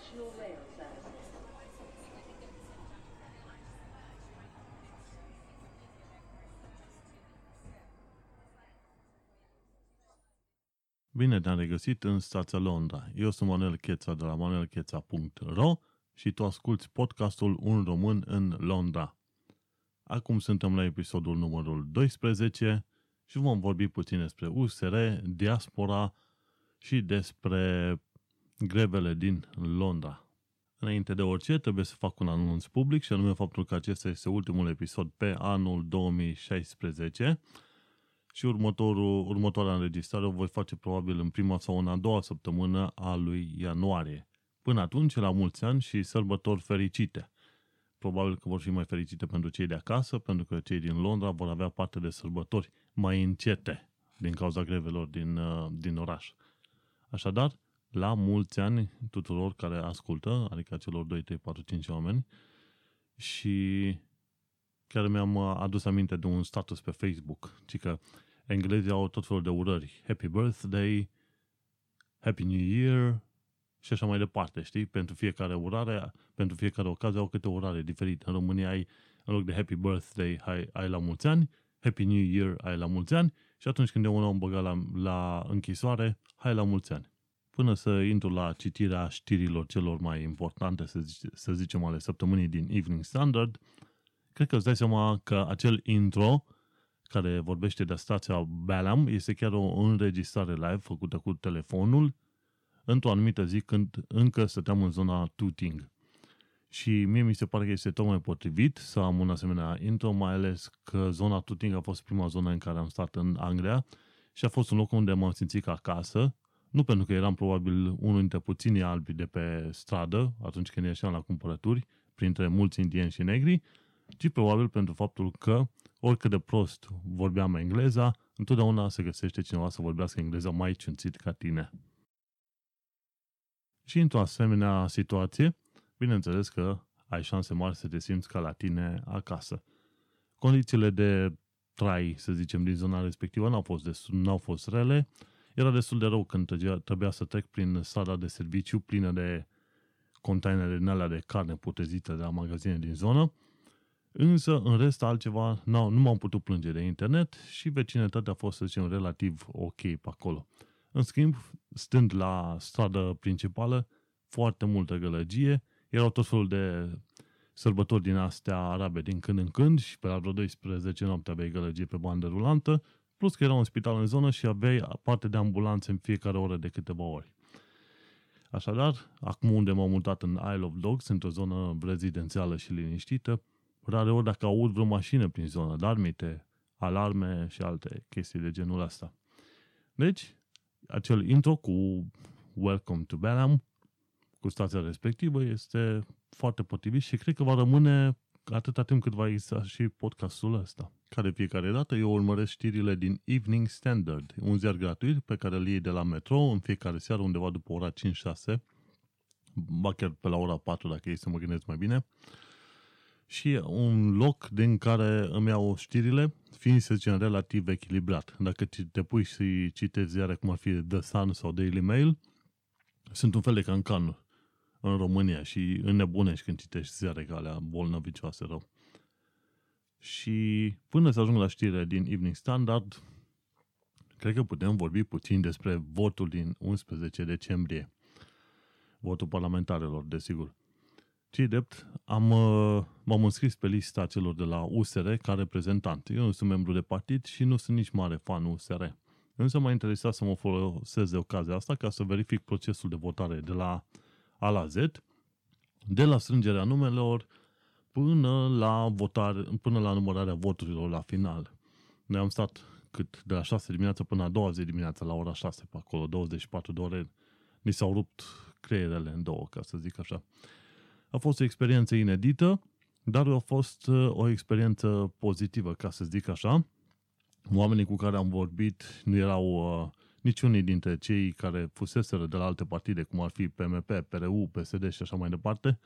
National Rail Services. Bine te-am regăsit în stația Londra. Eu sunt Manuel Cheța de la manuelcheța.ro și tu asculti podcastul Un român în Londra. Acum suntem la episodul numărul 12 și vom vorbi puțin despre USR, diaspora și despre grevele din Londra. Înainte de orice, trebuie să fac un anunț public și anume faptul că acesta este ultimul episod pe anul 2016 și următorul, următoarea înregistrare o voi face probabil în prima sau în a doua săptămână a lui ianuarie. Până atunci, la mulți ani și sărbători fericite. Probabil că vor fi mai fericite pentru cei de acasă, pentru că cei din Londra vor avea parte de sărbători mai încete din cauza grevelor din, uh, din oraș. Așadar, la mulți ani tuturor care ascultă, adică celor 2, 3, 4, 5 oameni și chiar mi-am uh, adus aminte de un status pe Facebook, ci că englezii au tot felul de urări. Happy birthday, Happy New Year și așa mai departe, știi? Pentru fiecare urare, pentru fiecare ocazie au câte o urare diferită. În România ai, în loc de Happy Birthday, ai, ai la mulți ani, Happy New Year ai la mulți ani și atunci când e un om băgat la, la închisoare, hai la mulți ani. Până să intru la citirea știrilor celor mai importante, să, zice, să zicem, ale săptămânii din Evening Standard, cred că îți dai seama că acel intro care vorbește de stația Balam este chiar o înregistrare live făcută cu telefonul într-o anumită zi când încă stăteam în zona Tooting. Și mie mi se pare că este tocmai potrivit să am un asemenea intro, mai ales că zona Tooting a fost prima zonă în care am stat în Anglia și a fost un loc unde m-am simțit ca acasă, nu pentru că eram probabil unul dintre puținii albi de pe stradă, atunci când ieșeam la cumpărături, printre mulți indieni și negri, ci probabil pentru faptul că, oricât de prost vorbeam engleza, întotdeauna se găsește cineva să vorbească engleza mai ciunțit ca tine. Și într-o asemenea situație, bineînțeles că ai șanse mari să te simți ca la tine acasă. Condițiile de trai, să zicem, din zona respectivă n-au fost, destul, n-au fost rele. Era destul de rău când trebuia să trec prin strada de serviciu plină de containere din alea de carne putezită de la magazine din zonă. Însă, în rest, altceva, nu m-am putut plânge de internet și vecinătatea a fost, să zicem, relativ ok pe acolo. În schimb, stând la stradă principală, foarte multă gălăgie, erau tot felul de sărbători din astea arabe din când în când și pe la vreo 12 noapte aveai gălăgie pe bandă rulantă, plus că era un spital în zonă și aveai parte de ambulanțe în fiecare oră de câteva ori. Așadar, acum unde m-am mutat în Isle of Dogs, într-o zonă rezidențială și liniștită, rare ori dacă aud vreo mașină prin zonă, dar mite, alarme și alte chestii de genul ăsta. Deci, acel intro cu Welcome to Bellam, cu stația respectivă, este foarte potrivit și cred că va rămâne atâta timp cât va exista și podcastul ăsta. Care fiecare dată eu urmăresc știrile din Evening Standard, un ziar gratuit pe care îl iei de la metro în fiecare seară undeva după ora 5-6, ba chiar pe la ora 4 dacă e să mă gândesc mai bine, și un loc din care îmi iau știrile, fiind, să zicem, relativ echilibrat. Dacă te pui și citezi ziare cum ar fi The Sun sau Daily Mail, sunt un fel de cancan în România și înnebunești când citești ziare ca alea bolnăvicioase rău. Și până să ajung la știrile din Evening Standard, cred că putem vorbi puțin despre votul din 11 decembrie. Votul parlamentarelor, desigur. Cei drept, am, uh, m-am înscris pe lista celor de la USR ca reprezentant. Eu nu sunt membru de partid și nu sunt nici mare fan USR. Însă m-a interesat să mă folosesc de ocazia asta ca să verific procesul de votare de la A la Z, de la strângerea numelor până la votare, până la numărarea voturilor la final. Noi am stat cât de la 6 dimineața până la 2 zi dimineața la ora 6 pe acolo, 24 de ore. Ni s-au rupt creierele în două, ca să zic așa. A fost o experiență inedită, dar a fost uh, o experiență pozitivă, ca să zic așa. Oamenii cu care am vorbit nu erau uh, niciunii dintre cei care fuseseră de la alte partide, cum ar fi PMP, PRU, PSD și așa mai departe,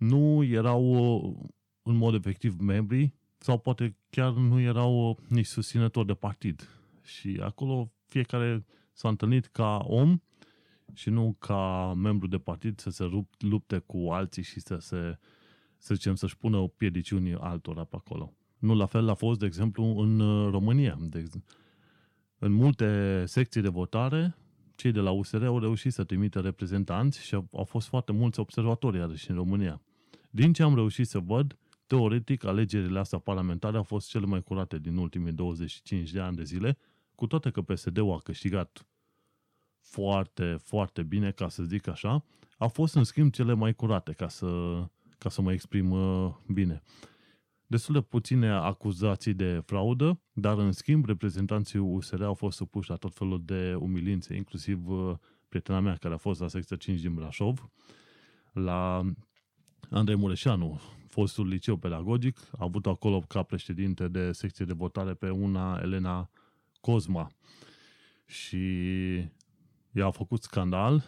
nu erau uh, în mod efectiv membri sau poate chiar nu erau uh, nici susținători de partid. Și acolo fiecare s-a întâlnit ca om și nu ca membru de partid să se lupte cu alții și să se, să zicem, să-și pună piediciuni altora pe acolo. Nu la fel a fost, de exemplu, în uh, România. De în multe secții de votare, cei de la USR au reușit să trimită reprezentanți și au fost foarte mulți observatori iarăși în România. Din ce am reușit să văd, teoretic, alegerile astea parlamentare au fost cele mai curate din ultimii 25 de ani de zile, cu toate că PSD-ul a câștigat foarte, foarte bine, ca să zic așa, au fost în schimb cele mai curate, ca să, ca să mă exprim uh, bine. Destul de puține acuzații de fraudă, dar în schimb reprezentanții USR au fost supuși la tot felul de umilințe, inclusiv uh, prietena mea care a fost la secția 5 din Brașov, la Andrei Mureșanu, fostul liceu pedagogic, a avut acolo ca președinte de secție de votare pe una Elena Cosma. Și ea a făcut scandal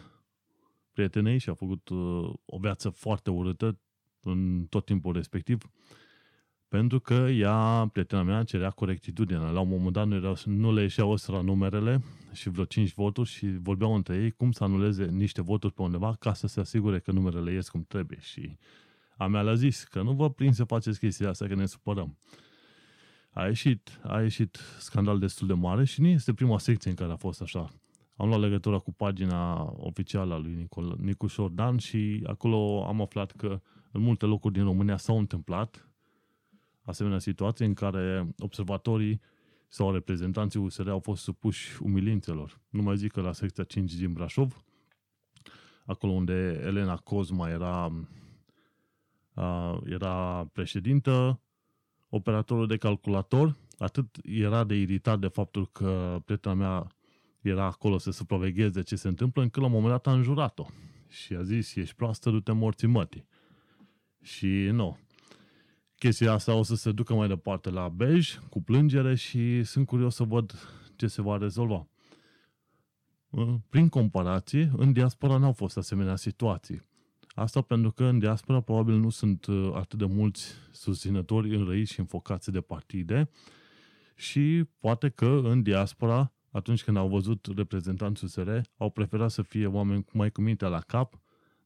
prietenei și a făcut uh, o viață foarte urâtă în tot timpul respectiv, pentru că ea, prietena mea, cerea corectitudine. La un moment dat nu, era, nu le ieșeau ostra numerele și vreo 5 voturi și vorbeau între ei cum să anuleze niște voturi pe undeva ca să se asigure că numerele ies cum trebuie. Și a mea le-a zis că nu vă prind să faceți chestia asta, că ne supărăm. A ieșit, a ieșit scandal destul de mare și nu este prima secție în care a fost așa. Am luat legătura cu pagina oficială a lui Nicol, Nicu Șordan și acolo am aflat că în multe locuri din România s-au întâmplat asemenea situații în care observatorii sau reprezentanții USR au fost supuși umilințelor. Nu mai zic că la secția 5 din Brașov, acolo unde Elena Cosma era, era președintă, operatorul de calculator, atât era de iritat de faptul că prietena mea era acolo să supravegheze ce se întâmplă, încât la un moment dat a înjurat-o. Și a zis, ești proastă, du-te morții mătii. Și nu. Chestia asta o să se ducă mai departe la Bej, cu plângere și sunt curios să văd ce se va rezolva. Prin comparație, în diaspora n-au fost asemenea situații. Asta pentru că în diaspora probabil nu sunt uh, atât de mulți susținători înrăiți și înfocați de partide și poate că în diaspora atunci când au văzut reprezentanții USR, au preferat să fie oameni mai cu mintea la cap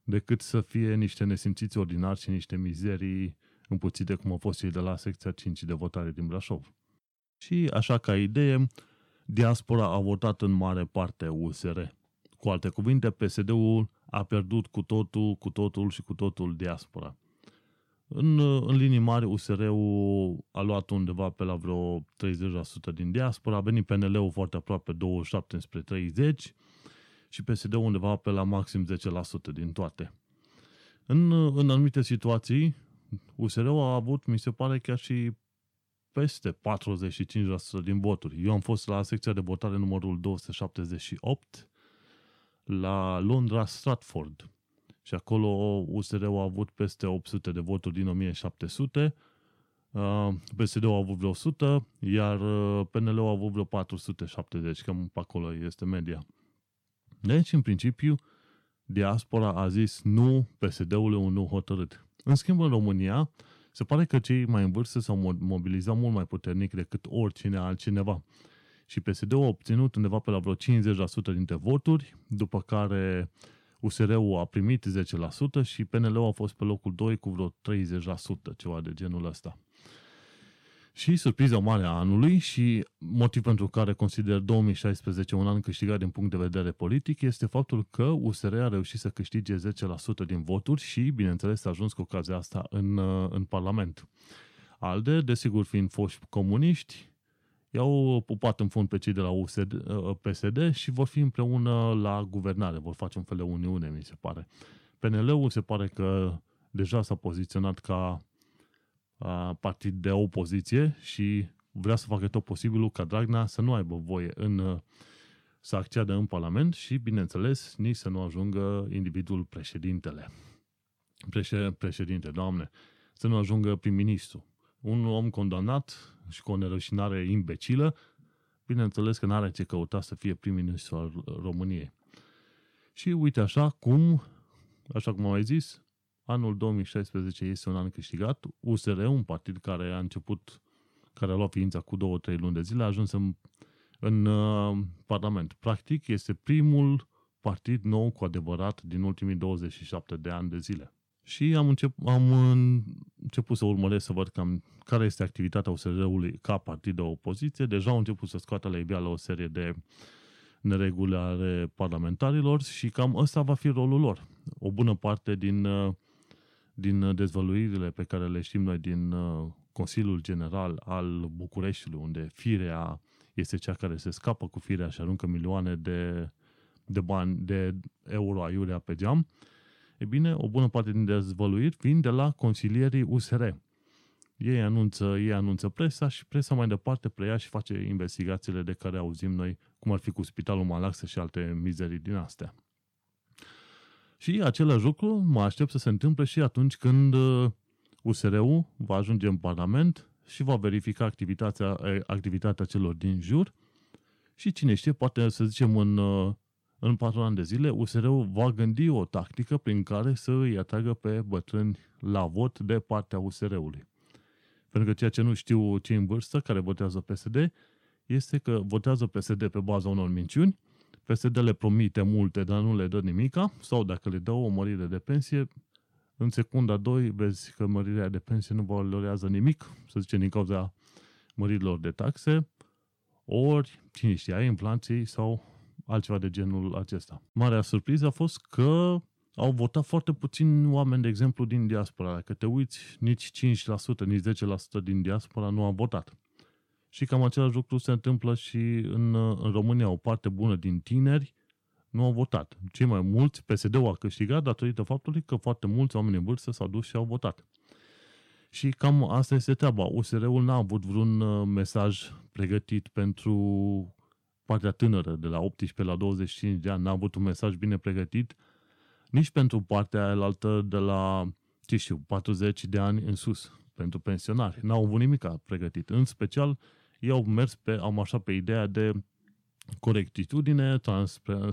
decât să fie niște nesimțiți ordinari și niște mizerii împuțite cum au fost cei de la secția 5 de votare din Brașov. Și așa ca idee, diaspora a votat în mare parte USR. Cu alte cuvinte, PSD-ul a pierdut cu totul, cu totul și cu totul diaspora. În, în linii mari, USR-ul a luat undeva pe la vreo 30% din diaspora, a venit PNL-ul foarte aproape 27 spre 30 și PSD-ul undeva pe la maxim 10% din toate. În, în anumite situații, USR-ul a avut, mi se pare, chiar și peste 45% din voturi. Eu am fost la secția de votare numărul 278 la Londra Stratford și acolo USR-ul a avut peste 800 de voturi din 1700, uh, PSD-ul a avut vreo 100, iar uh, PNL-ul a avut vreo 470, cam pe acolo este media. Deci, în principiu, diaspora a zis nu PSD-ului un nu hotărât. În schimb, în România, se pare că cei mai în vârstă s-au mobilizat mult mai puternic decât oricine altcineva. Și PSD-ul a obținut undeva pe la vreo 50% dintre voturi, după care uh, USR-ul a primit 10% și PNL-ul a fost pe locul 2 cu vreo 30%, ceva de genul ăsta. Și surpriza mare a anului și motiv pentru care consider 2016 un an câștigat din punct de vedere politic este faptul că USR a reușit să câștige 10% din voturi și, bineînțeles, a ajuns cu ocazia asta în, în Parlament. ALDE, desigur fiind foști comuniști, i-au pupat în fund pe cei de la USD, uh, PSD și vor fi împreună la guvernare, vor face un fel de uniune, mi se pare. PNL-ul se pare că deja s-a poziționat ca partid de opoziție și vrea să facă tot posibilul ca Dragnea să nu aibă voie în, uh, să acceadă în Parlament și, bineînțeles, nici să nu ajungă individul președintele. Președ, președinte, doamne, să nu ajungă prim-ministru. Un om condamnat și cu o nerășinare imbecilă, bineînțeles că nu are ce căuta să fie prim-ministru al României. Și uite așa cum, așa cum am mai zis, anul 2016 este un an câștigat. USR, un partid care a început, care a luat ființa cu două, trei luni de zile, a ajuns în, în uh, Parlament. Practic, este primul partid nou cu adevărat din ultimii 27 de ani de zile. Și am, încep, am început să urmăresc să văd cam care este activitatea USR-ului ca partid de opoziție. Deja au început să scoată la iveală o serie de nereguli ale parlamentarilor și cam ăsta va fi rolul lor. O bună parte din, din dezvăluirile pe care le știm noi din Consiliul General al Bucureștiului, unde firea este cea care se scapă cu firea și aruncă milioane de, de bani, de euro aiurea pe geam, e bine, o bună parte din dezvăluiri vin de la consilierii USR. Ei anunță, ei anunță presa și presa mai departe preia și face investigațiile de care auzim noi, cum ar fi cu Spitalul Malaxă și alte mizerii din astea. Și același lucru mă aștept să se întâmple și atunci când USR-ul uh, va ajunge în Parlament și va verifica activitatea, activitatea celor din jur și cine știe, poate să zicem în, uh, în patru ani de zile, USR-ul va gândi o tactică prin care să îi atragă pe bătrâni la vot de partea USR-ului. Pentru că ceea ce nu știu cei în vârstă care votează PSD este că votează PSD pe baza unor minciuni, PSD le promite multe, dar nu le dă nimica, sau dacă le dă o mărire de pensie, în secunda 2 vezi că mărirea de pensie nu valorează nimic, să zicem din cauza măririlor de taxe, ori, cine știa, inflației sau altceva de genul acesta. Marea surpriză a fost că au votat foarte puțini oameni, de exemplu, din diaspora. Dacă te uiți, nici 5%, nici 10% din diaspora nu a votat. Și cam același lucru se întâmplă și în, în România. O parte bună din tineri nu au votat. Cei mai mulți, PSD-ul a câștigat datorită faptului că foarte mulți oameni în vârstă s-au dus și au votat. Și cam asta este treaba. USR-ul n-a avut vreun uh, mesaj pregătit pentru partea tânără, de la 18 la 25 de ani, n-a avut un mesaj bine pregătit, nici pentru partea aia de la, ce știu, 40 de ani în sus, pentru pensionari. N-au avut nimic pregătit. În special, ei au mers pe, au marșat pe ideea de corectitudine,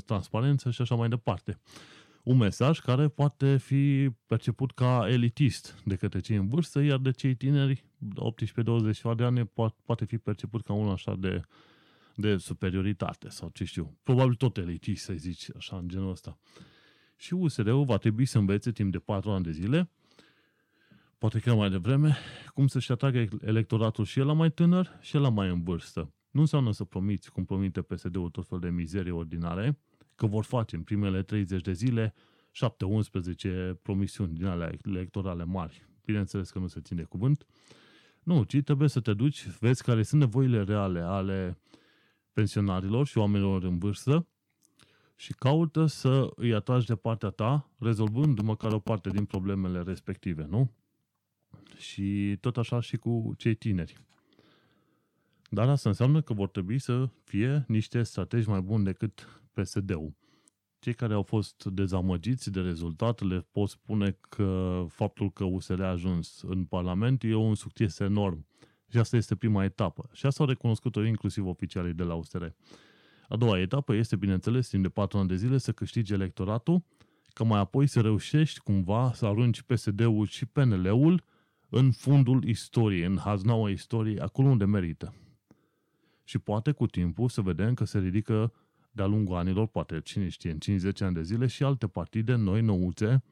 transparență și așa mai departe. Un mesaj care poate fi perceput ca elitist de către cei în vârstă, iar de cei tineri, 18-20 de ani, poate fi perceput ca unul așa de, de superioritate sau ce știu. Probabil tot elitist, să zici, așa, în genul ăsta. Și USR-ul va trebui să învețe timp de 4 ani de zile, poate chiar mai devreme, cum să-și atragă electoratul și el la mai tânăr și el la mai în vârstă. Nu înseamnă să promiți, cum promite PSD-ul, tot fel de mizerie ordinare, că vor face în primele 30 de zile 7-11 promisiuni din alea electorale mari. Bineînțeles că nu se ține cuvânt. Nu, ci trebuie să te duci, vezi care sunt nevoile reale ale pensionarilor și oamenilor în vârstă și caută să îi atragi de partea ta, rezolvând măcar o parte din problemele respective, nu? Și tot așa și cu cei tineri. Dar asta înseamnă că vor trebui să fie niște strategi mai buni decât PSD-ul. Cei care au fost dezamăgiți de rezultat le pot spune că faptul că USR a ajuns în Parlament e un succes enorm. Și asta este prima etapă. Și asta au recunoscut-o inclusiv oficialii de la USR. A doua etapă este, bineînțeles, timp de patru ani de zile să câștigi electoratul, că mai apoi să reușești cumva să arunci PSD-ul și PNL-ul în fundul istoriei, în haznaua istoriei, acolo unde merită și poate cu timpul să vedem că se ridică de-a lungul anilor, poate cine știe, în 5-10 ani de zile și alte partide noi, nouțe,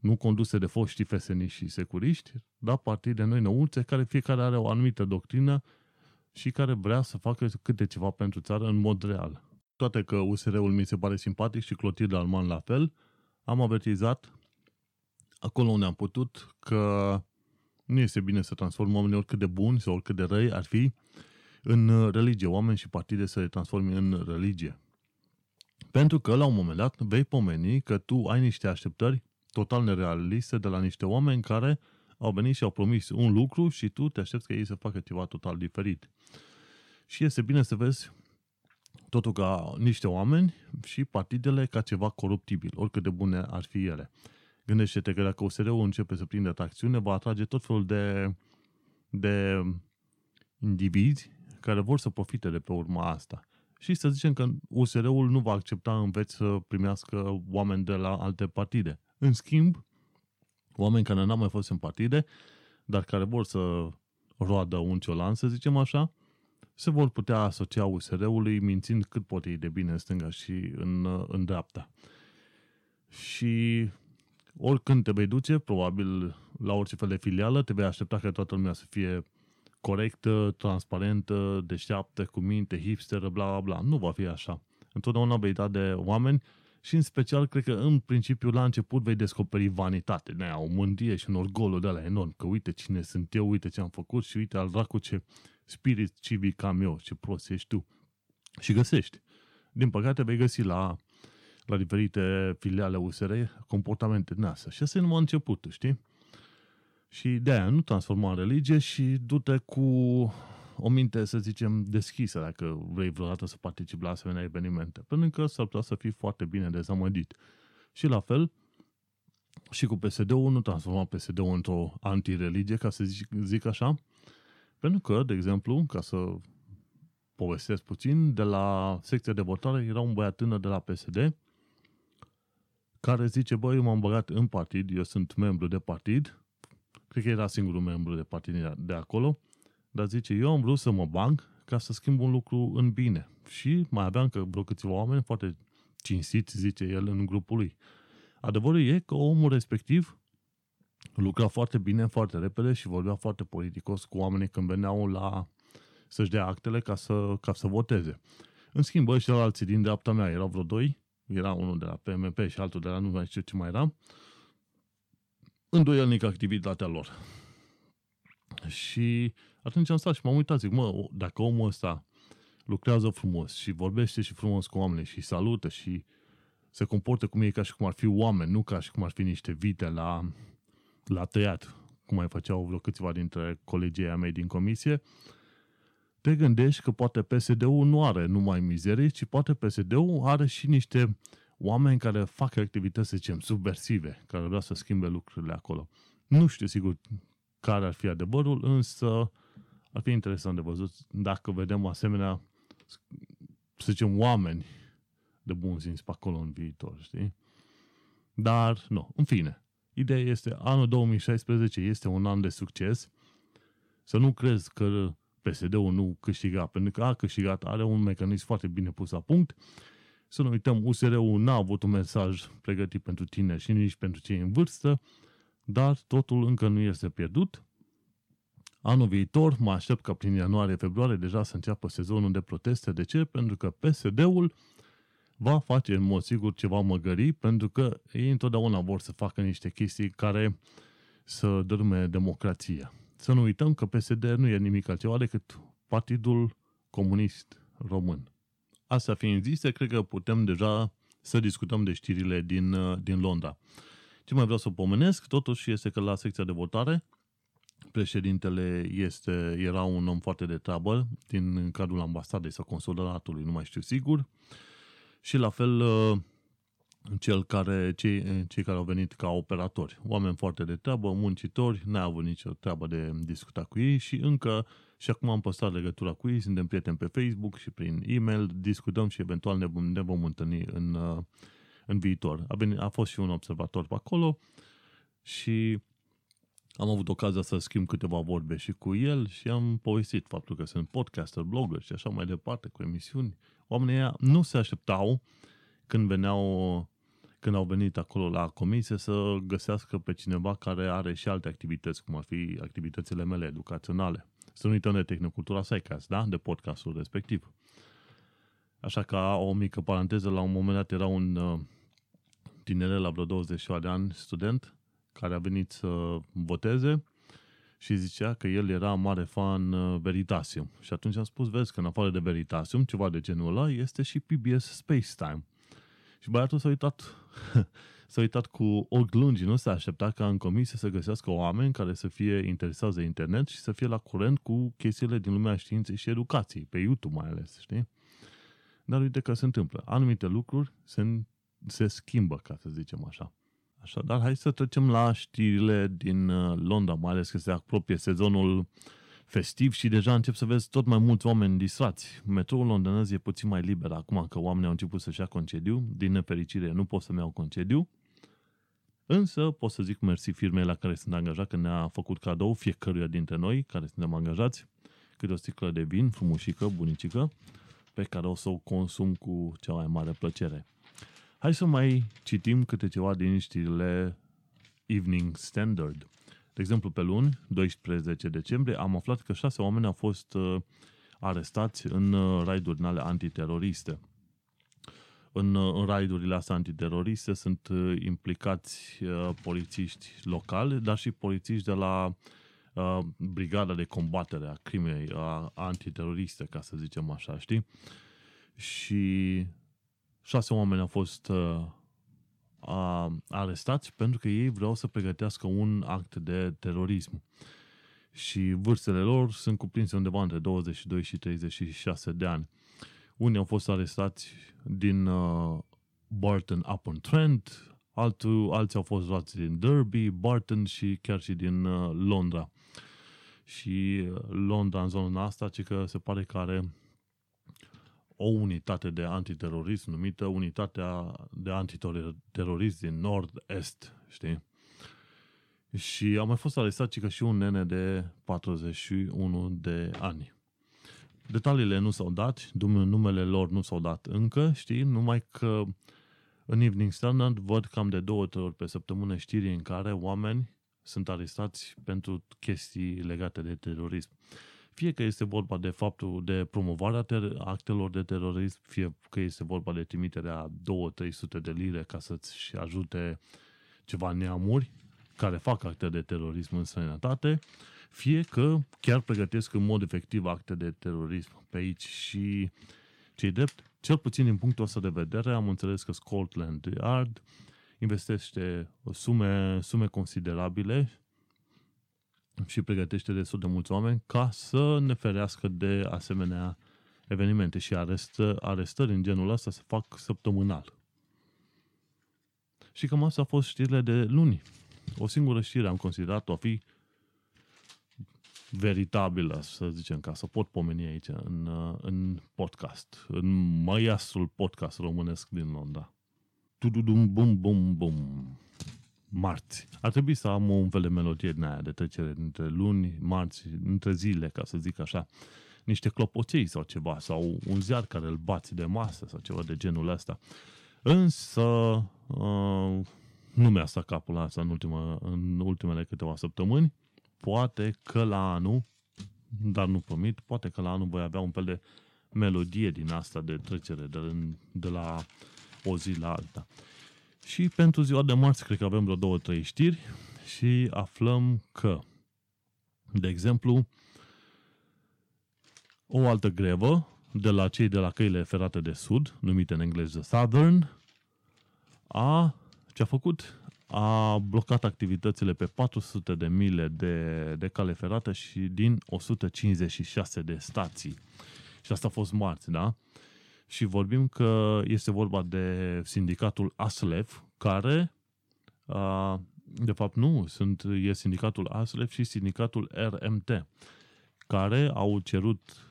nu conduse de foștii feseniști și securiști, dar partide noi nouțe care fiecare are o anumită doctrină și care vrea să facă câte ceva pentru țară în mod real. Toate că USR-ul mi se pare simpatic și Clotilde Alman la fel, am avertizat acolo unde am putut că nu este bine să transformăm oamenii oricât de buni sau oricât de răi ar fi în uh, religie, oameni și partide să le transformi în religie. Pentru că, la un moment dat, vei pomeni că tu ai niște așteptări total nerealiste de la niște oameni care au venit și au promis un lucru și tu te aștepți că ei să facă ceva total diferit. Și este bine să vezi totul ca niște oameni și partidele ca ceva coruptibil, oricât de bune ar fi ele. Gândește-te că dacă USR-ul începe să prindă tracțiune, va atrage tot felul de, de indivizi care vor să profite de pe urma asta. Și să zicem că USR-ul nu va accepta în veți să primească oameni de la alte partide. În schimb, oameni care n-au mai fost în partide, dar care vor să roadă un ciolan, să zicem așa, se vor putea asocia USR-ului mințind cât pot ei de bine în stânga și în, în dreapta. Și oricând te vei duce, probabil la orice fel de filială, te vei aștepta ca toată lumea să fie corectă, transparentă, deșteaptă, cu minte, hipsteră, bla bla bla. Nu va fi așa. Întotdeauna vei da de oameni și în special, cred că în principiu la început vei descoperi vanitate, nea, o mândrie și un orgol de la enorm, că uite cine sunt eu, uite ce am făcut și uite al dracu ce spirit civic am eu, ce prost ești tu. Și găsești. Din păcate vei găsi la, la diferite filiale USR comportamente din astea. Și asta e numai începutul, știi? Și de aia nu transforma în religie și du-te cu o minte, să zicem, deschisă dacă vrei vreodată să participi la asemenea evenimente. Pentru că s-ar putea să fii foarte bine dezamăgit. Și la fel, și cu PSD-ul, nu transforma PSD-ul într-o antireligie, ca să zic, zic așa, pentru că, de exemplu, ca să povestesc puțin, de la secția de votare era un băiat tânăr de la PSD care zice, băi, eu m-am băgat în partid, eu sunt membru de partid, cred că era singurul membru de partid de acolo, dar zice, eu am vrut să mă bag ca să schimb un lucru în bine. Și mai aveam că vreo câțiva oameni foarte cinstiți, zice el, în grupul lui. Adevărul e că omul respectiv lucra foarte bine, foarte repede și vorbea foarte politicos cu oamenii când veneau la să-și dea actele ca să, ca să voteze. În schimb, ăștia alții din dreapta mea erau vreo doi, era unul de la PMP și altul de la nu mai știu ce mai era, îndoielnic activitatea lor. Și atunci am stat și m-am uitat, zic, mă, dacă omul ăsta lucrează frumos și vorbește și frumos cu oamenii și salută și se comportă cum ei ca și cum ar fi oameni, nu ca și cum ar fi niște vite la, la tăiat, cum mai făceau vreo câțiva dintre colegii mei din comisie, te gândești că poate PSD-ul nu are numai mizerii, ci poate PSD-ul are și niște oameni care fac activități, să zicem, subversive, care vreau să schimbe lucrurile acolo. Nu știu sigur care ar fi adevărul, însă ar fi interesant de văzut dacă vedem asemenea, să zicem, oameni de bun simț pe acolo în viitor, știi? Dar, nu, în fine. Ideea este, anul 2016 este un an de succes. Să nu crezi că PSD-ul nu câștiga, pentru că a câștigat, are un mecanism foarte bine pus la punct. Să nu uităm, USR-ul n-a avut un mesaj pregătit pentru tine și nici pentru cei în vârstă, dar totul încă nu este pierdut. Anul viitor mă aștept ca prin ianuarie-februarie deja să înceapă sezonul de proteste. De ce? Pentru că PSD-ul va face în mod sigur ceva măgării, pentru că ei întotdeauna vor să facă niște chestii care să dărme democrația. Să nu uităm că PSD nu e nimic altceva decât Partidul Comunist Român. Asta fiind zise, cred că putem deja să discutăm de știrile din, din Londra. Ce mai vreau să pomenesc, totuși, este că la secția de votare președintele este, era un om foarte de treabă din cadrul ambasadei sau consulatului, nu mai știu sigur. Și la fel uh, cel care, cei, cei care au venit ca operatori. Oameni foarte de treabă, muncitori, n-a avut nicio treabă de discuta cu ei și încă și acum am păstrat legătura cu ei, suntem prieteni pe Facebook și prin e-mail, discutăm și eventual ne vom, ne vom întâlni în, uh, în viitor. A, venit, a fost și un observator pe acolo și am avut ocazia să schimb câteva vorbe și cu el și am povestit faptul că sunt podcaster, blogger și așa mai departe, cu emisiuni. Oamenii ăia nu se așteptau când veneau când au venit acolo la comisie să găsească pe cineva care are și alte activități, cum ar fi activitățile mele educaționale. Să nu uităm de Tehnocultura Psycast, da? De podcastul respectiv. Așa că o mică paranteză, la un moment dat era un uh, tineret la vreo 20 de ani, student, care a venit să voteze și zicea că el era mare fan uh, Veritasium. Și atunci am spus, vezi că în afară de Veritasium, ceva de genul ăla, este și PBS Space Time. Și băiatul s-a uitat, s-a uitat cu ochi lungi, nu s-a așteptat ca în comisie să găsească oameni care să fie interesați de internet și să fie la curent cu chestiile din lumea științei și educației, pe YouTube mai ales, știi? Dar uite că se întâmplă. Anumite lucruri se, se schimbă, ca să zicem așa. Așadar, hai să trecem la știrile din uh, Londra, mai ales că se apropie sezonul festiv și deja încep să vezi tot mai mulți oameni distrați. Metroul londonez e puțin mai liber acum că oamenii au început să-și ia concediu. Din nefericire, nu pot să-mi iau concediu. Însă pot să zic mersi firmei la care sunt angajat că ne-a făcut cadou fiecăruia dintre noi care suntem angajați câte o sticlă de vin frumușică, bunicică, pe care o să o consum cu cea mai mare plăcere. Hai să mai citim câte ceva din știrile Evening Standard. De exemplu, pe luni, 12 decembrie, am aflat că șase oameni au fost uh, arestați în uh, raiduri ale antiteroriste. În, uh, în raidurile astea antiteroriste sunt uh, implicați uh, polițiști locali, dar și polițiști de la uh, Brigada de Combatere a Crimei uh, Antiteroriste, ca să zicem așa, știi? Și șase oameni au fost uh, arestați pentru că ei vreau să pregătească un act de terorism. Și vârstele lor sunt cuprinse undeva între 22 și 36 de ani. Unii au fost arestați din uh, Barton upon Trent, altul, alții au fost luați din Derby, Barton și chiar și din uh, Londra. Și uh, Londra în zona asta, ci că se pare că are o unitate de antiterorism numită Unitatea de Antiterorism din Nord-Est, știi? Și a mai fost arestat că și un nene de 41 de ani. Detaliile nu s-au dat, numele lor nu s-au dat încă, știi? Numai că în Evening Standard văd cam de două ori pe săptămână știri în care oameni sunt arestați pentru chestii legate de terorism. Fie că este vorba de faptul de promovarea ter- actelor de terorism, fie că este vorba de trimiterea 2-300 de lire ca să-ți ajute ceva neamuri care fac acte de terorism în străinătate, fie că chiar pregătesc în mod efectiv acte de terorism pe aici și cei drept, cel puțin din punctul ăsta de vedere, am înțeles că Scotland Yard investește sume, sume considerabile și pregătește destul de mulți oameni ca să ne ferească de asemenea evenimente și arestă, arestări în genul ăsta se fac săptămânal. Și cam asta a fost știrile de luni. O singură știre am considerat-o a fi veritabilă, să zicem, ca să pot pomeni aici în, în podcast, în măiastrul podcast românesc din Londra. Tududum bum bum bum marți. Ar trebui să am un fel de melodie din aia de trecere între luni, marți, între zile, ca să zic așa. Niște clopoței sau ceva, sau un ziar care îl bați de masă sau ceva de genul ăsta. Însă, uh, nu mi-a stat capul asta în, ultima, în ultimele câteva săptămâni. Poate că la anul, dar nu promit, poate că la anul voi avea un fel de melodie din asta de trecere de, de la o zi la alta. Și pentru ziua de marți cred că avem vreo două, trei știri și aflăm că, de exemplu, o altă grevă de la cei de la căile ferate de sud, numite în engleză Southern, a, ce a făcut? A blocat activitățile pe 400 de mile de, de cale ferată și din 156 de stații. Și asta a fost marți, da? Și vorbim că este vorba de sindicatul ASLEF, care, de fapt nu, sunt, e sindicatul ASLEF și sindicatul RMT, care au cerut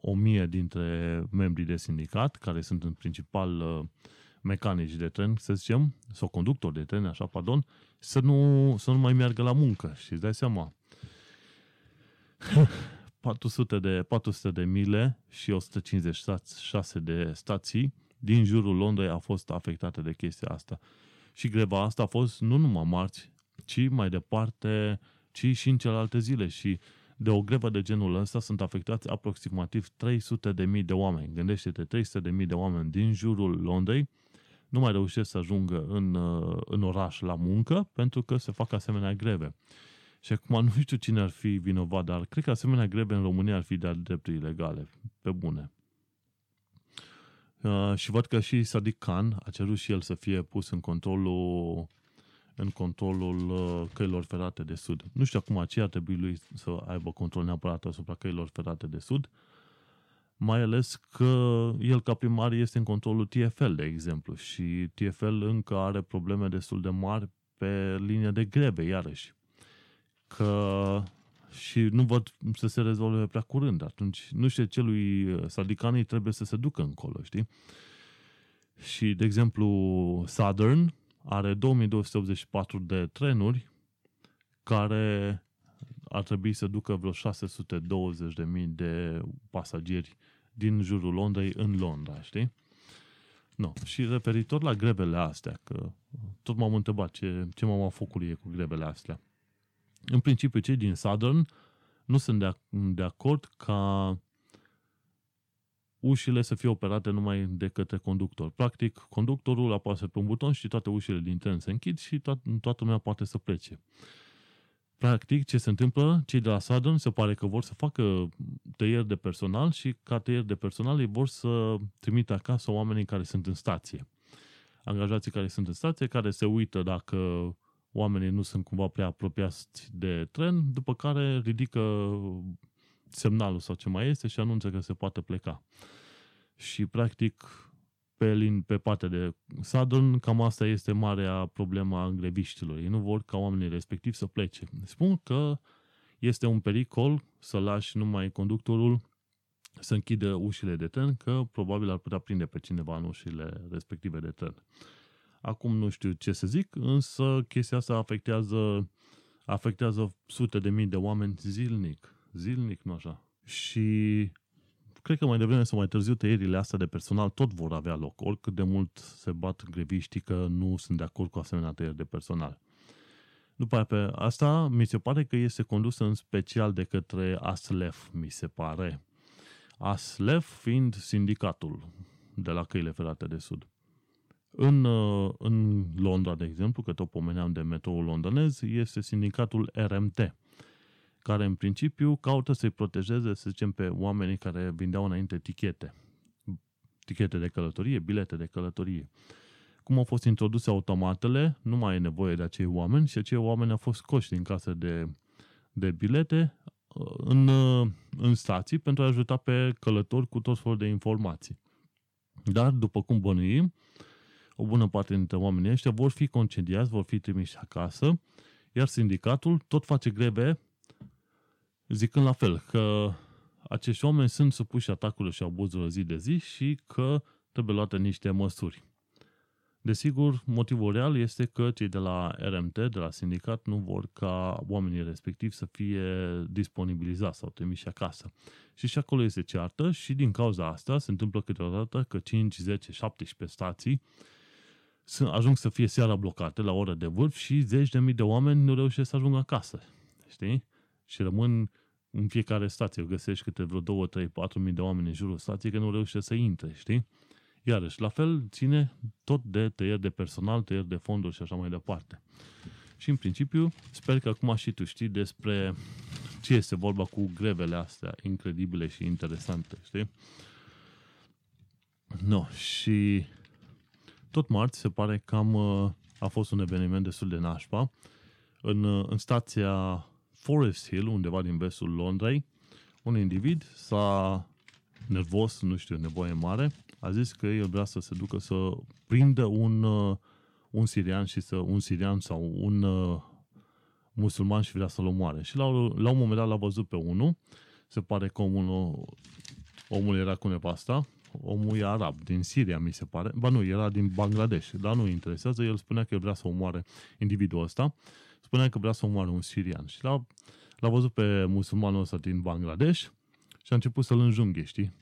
o mie dintre membrii de sindicat, care sunt în principal mecanici de tren, să zicem, sau conductori de tren, așa, pardon, să nu, să nu mai meargă la muncă. Și îți dai seama, 400 de, 400 de mile și 156 de stații din jurul Londrei au fost afectate de chestia asta. Și greva asta a fost nu numai marți, ci mai departe, ci și în celelalte zile. Și de o grevă de genul ăsta sunt afectați aproximativ 300 de mii de oameni. Gândește-te, 300 de mii de oameni din jurul Londrei nu mai reușesc să ajungă în, în oraș la muncă pentru că se fac asemenea greve. Și acum nu știu cine ar fi vinovat, dar cred că asemenea grebe în România ar fi de drepturi ilegale, pe bune. Uh, și văd că și Sadiq Khan a cerut și el să fie pus în controlul în controlul uh, căilor ferate de sud. Nu știu acum ce ar trebui lui să aibă control neapărat asupra căilor ferate de sud, mai ales că el ca primar este în controlul TFL, de exemplu, și TFL încă are probleme destul de mari pe linia de grebe, iarăși că și nu văd să se rezolve prea curând. Atunci nu știu ce lui uh, Sadicani trebuie să se ducă încolo, știi? Și, de exemplu, Southern are 2284 de trenuri care ar trebui să ducă vreo 620.000 de pasageri din jurul Londrei în Londra, știi? No. Și referitor la grevele astea, că tot m-am întrebat ce, ce mama focului e cu grevele astea. În principiu, cei din Southern nu sunt de, de acord ca ușile să fie operate numai de către conductor. Practic, conductorul apasă pe un buton și toate ușile din tren se închid și to- toată lumea poate să plece. Practic, ce se întâmplă? Cei de la Southern se pare că vor să facă tăieri de personal și ca tăieri de personal ei vor să trimită acasă oamenii care sunt în stație. Angajații care sunt în stație, care se uită dacă oamenii nu sunt cumva prea apropiați de tren, după care ridică semnalul sau ce mai este și anunță că se poate pleca. Și practic pe, lin, pe partea de Southern, cam asta este marea problemă a greviștilor. Ei nu vor ca oamenii respectivi să plece. Spun că este un pericol să lași numai conductorul să închidă ușile de tren, că probabil ar putea prinde pe cineva în ușile respective de tren. Acum nu știu ce să zic, însă chestia asta afectează, afectează sute de mii de oameni zilnic. Zilnic, nu așa. Și cred că mai devreme sau mai târziu tăierile astea de personal tot vor avea loc, oricât de mult se bat greviștii că nu sunt de acord cu asemenea tăieri de personal. După aia pe asta, mi se pare că este condusă în special de către ASLEF, mi se pare. ASLEF fiind sindicatul de la căile ferate de sud. În, uh, în Londra, de exemplu, că tot pomeneam de metroul londonez, este sindicatul RMT, care în principiu caută să-i protejeze, să zicem, pe oamenii care vindeau înainte tichete. Tichete de călătorie, bilete de călătorie. Cum au fost introduse automatele, nu mai e nevoie de acei oameni și acei oameni au fost scoși din casă de, de bilete uh, în, uh, în stații pentru a ajuta pe călători cu tot felul de informații. Dar, după cum bănuim, o bună parte dintre oamenii ăștia vor fi concediați, vor fi trimiși acasă, iar sindicatul tot face greve zicând la fel că acești oameni sunt supuși atacurilor și abuzurilor zi de zi și că trebuie luate niște măsuri. Desigur, motivul real este că cei de la RMT, de la sindicat, nu vor ca oamenii respectivi să fie disponibilizați sau trimiși acasă. Și și acolo este ceartă și din cauza asta se întâmplă câteodată că 5, 10, 17 stații ajung să fie seara blocate la oră de vârf și zeci de mii de oameni nu reușesc să ajungă acasă. Știi? Și rămân în fiecare stație. Găsești câte vreo 2, 3, 4 mii de oameni în jurul stației că nu reușesc să intre, știi? Iarăși, la fel ține tot de tăieri de personal, tăieri de fonduri și așa mai departe. Și în principiu, sper că acum și tu știi despre ce este vorba cu grevele astea incredibile și interesante, știi? No, și tot marți se pare că am, uh, a fost un eveniment destul de nașpa. În, uh, în stația Forest Hill, undeva din vestul Londrei, un individ s-a nervos, nu știu, nevoie mare, a zis că el vrea să se ducă să prindă un, uh, un sirian și să, un sirian sau un uh, musulman și vrea să-l omoare. Și la, la un moment dat l-a văzut pe unul, se pare că omul, omul era cu nevasta, omul e arab, din Siria, mi se pare. Ba nu, era din Bangladesh, dar nu interesează. El spunea că vrea să omoare individul ăsta. Spunea că vrea să omoare un sirian. Și l-a, l-a văzut pe musulmanul ăsta din Bangladesh și a început să-l înjunghe, știi?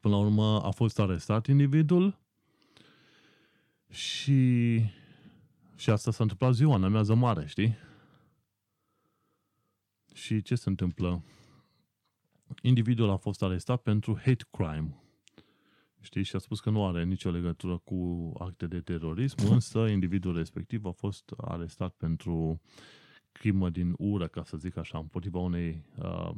Până la urmă a fost arestat individul și, și asta s-a întâmplat ziua, în amiază mare, știi? Și ce se întâmplă? Individul a fost arestat pentru hate crime. Știi? Și a spus că nu are nicio legătură cu acte de terorism, însă individul respectiv a fost arestat pentru crimă din ură, ca să zic așa, împotriva unei uh,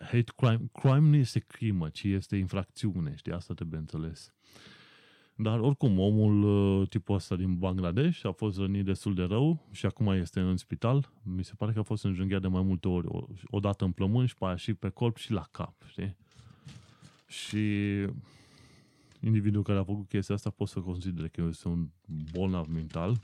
hate crime. Crime nu este crimă, ci este infracțiune, știi? Asta trebuie înțeles. Dar oricum, omul uh, tipul ăsta din Bangladesh a fost rănit destul de rău și acum este în spital. Mi se pare că a fost înjunghiat de mai multe ori. O, o dată în plămâni și pe aia și pe corp și la cap, știi? Și individul care a făcut chestia asta pot să considere că este un bolnav mental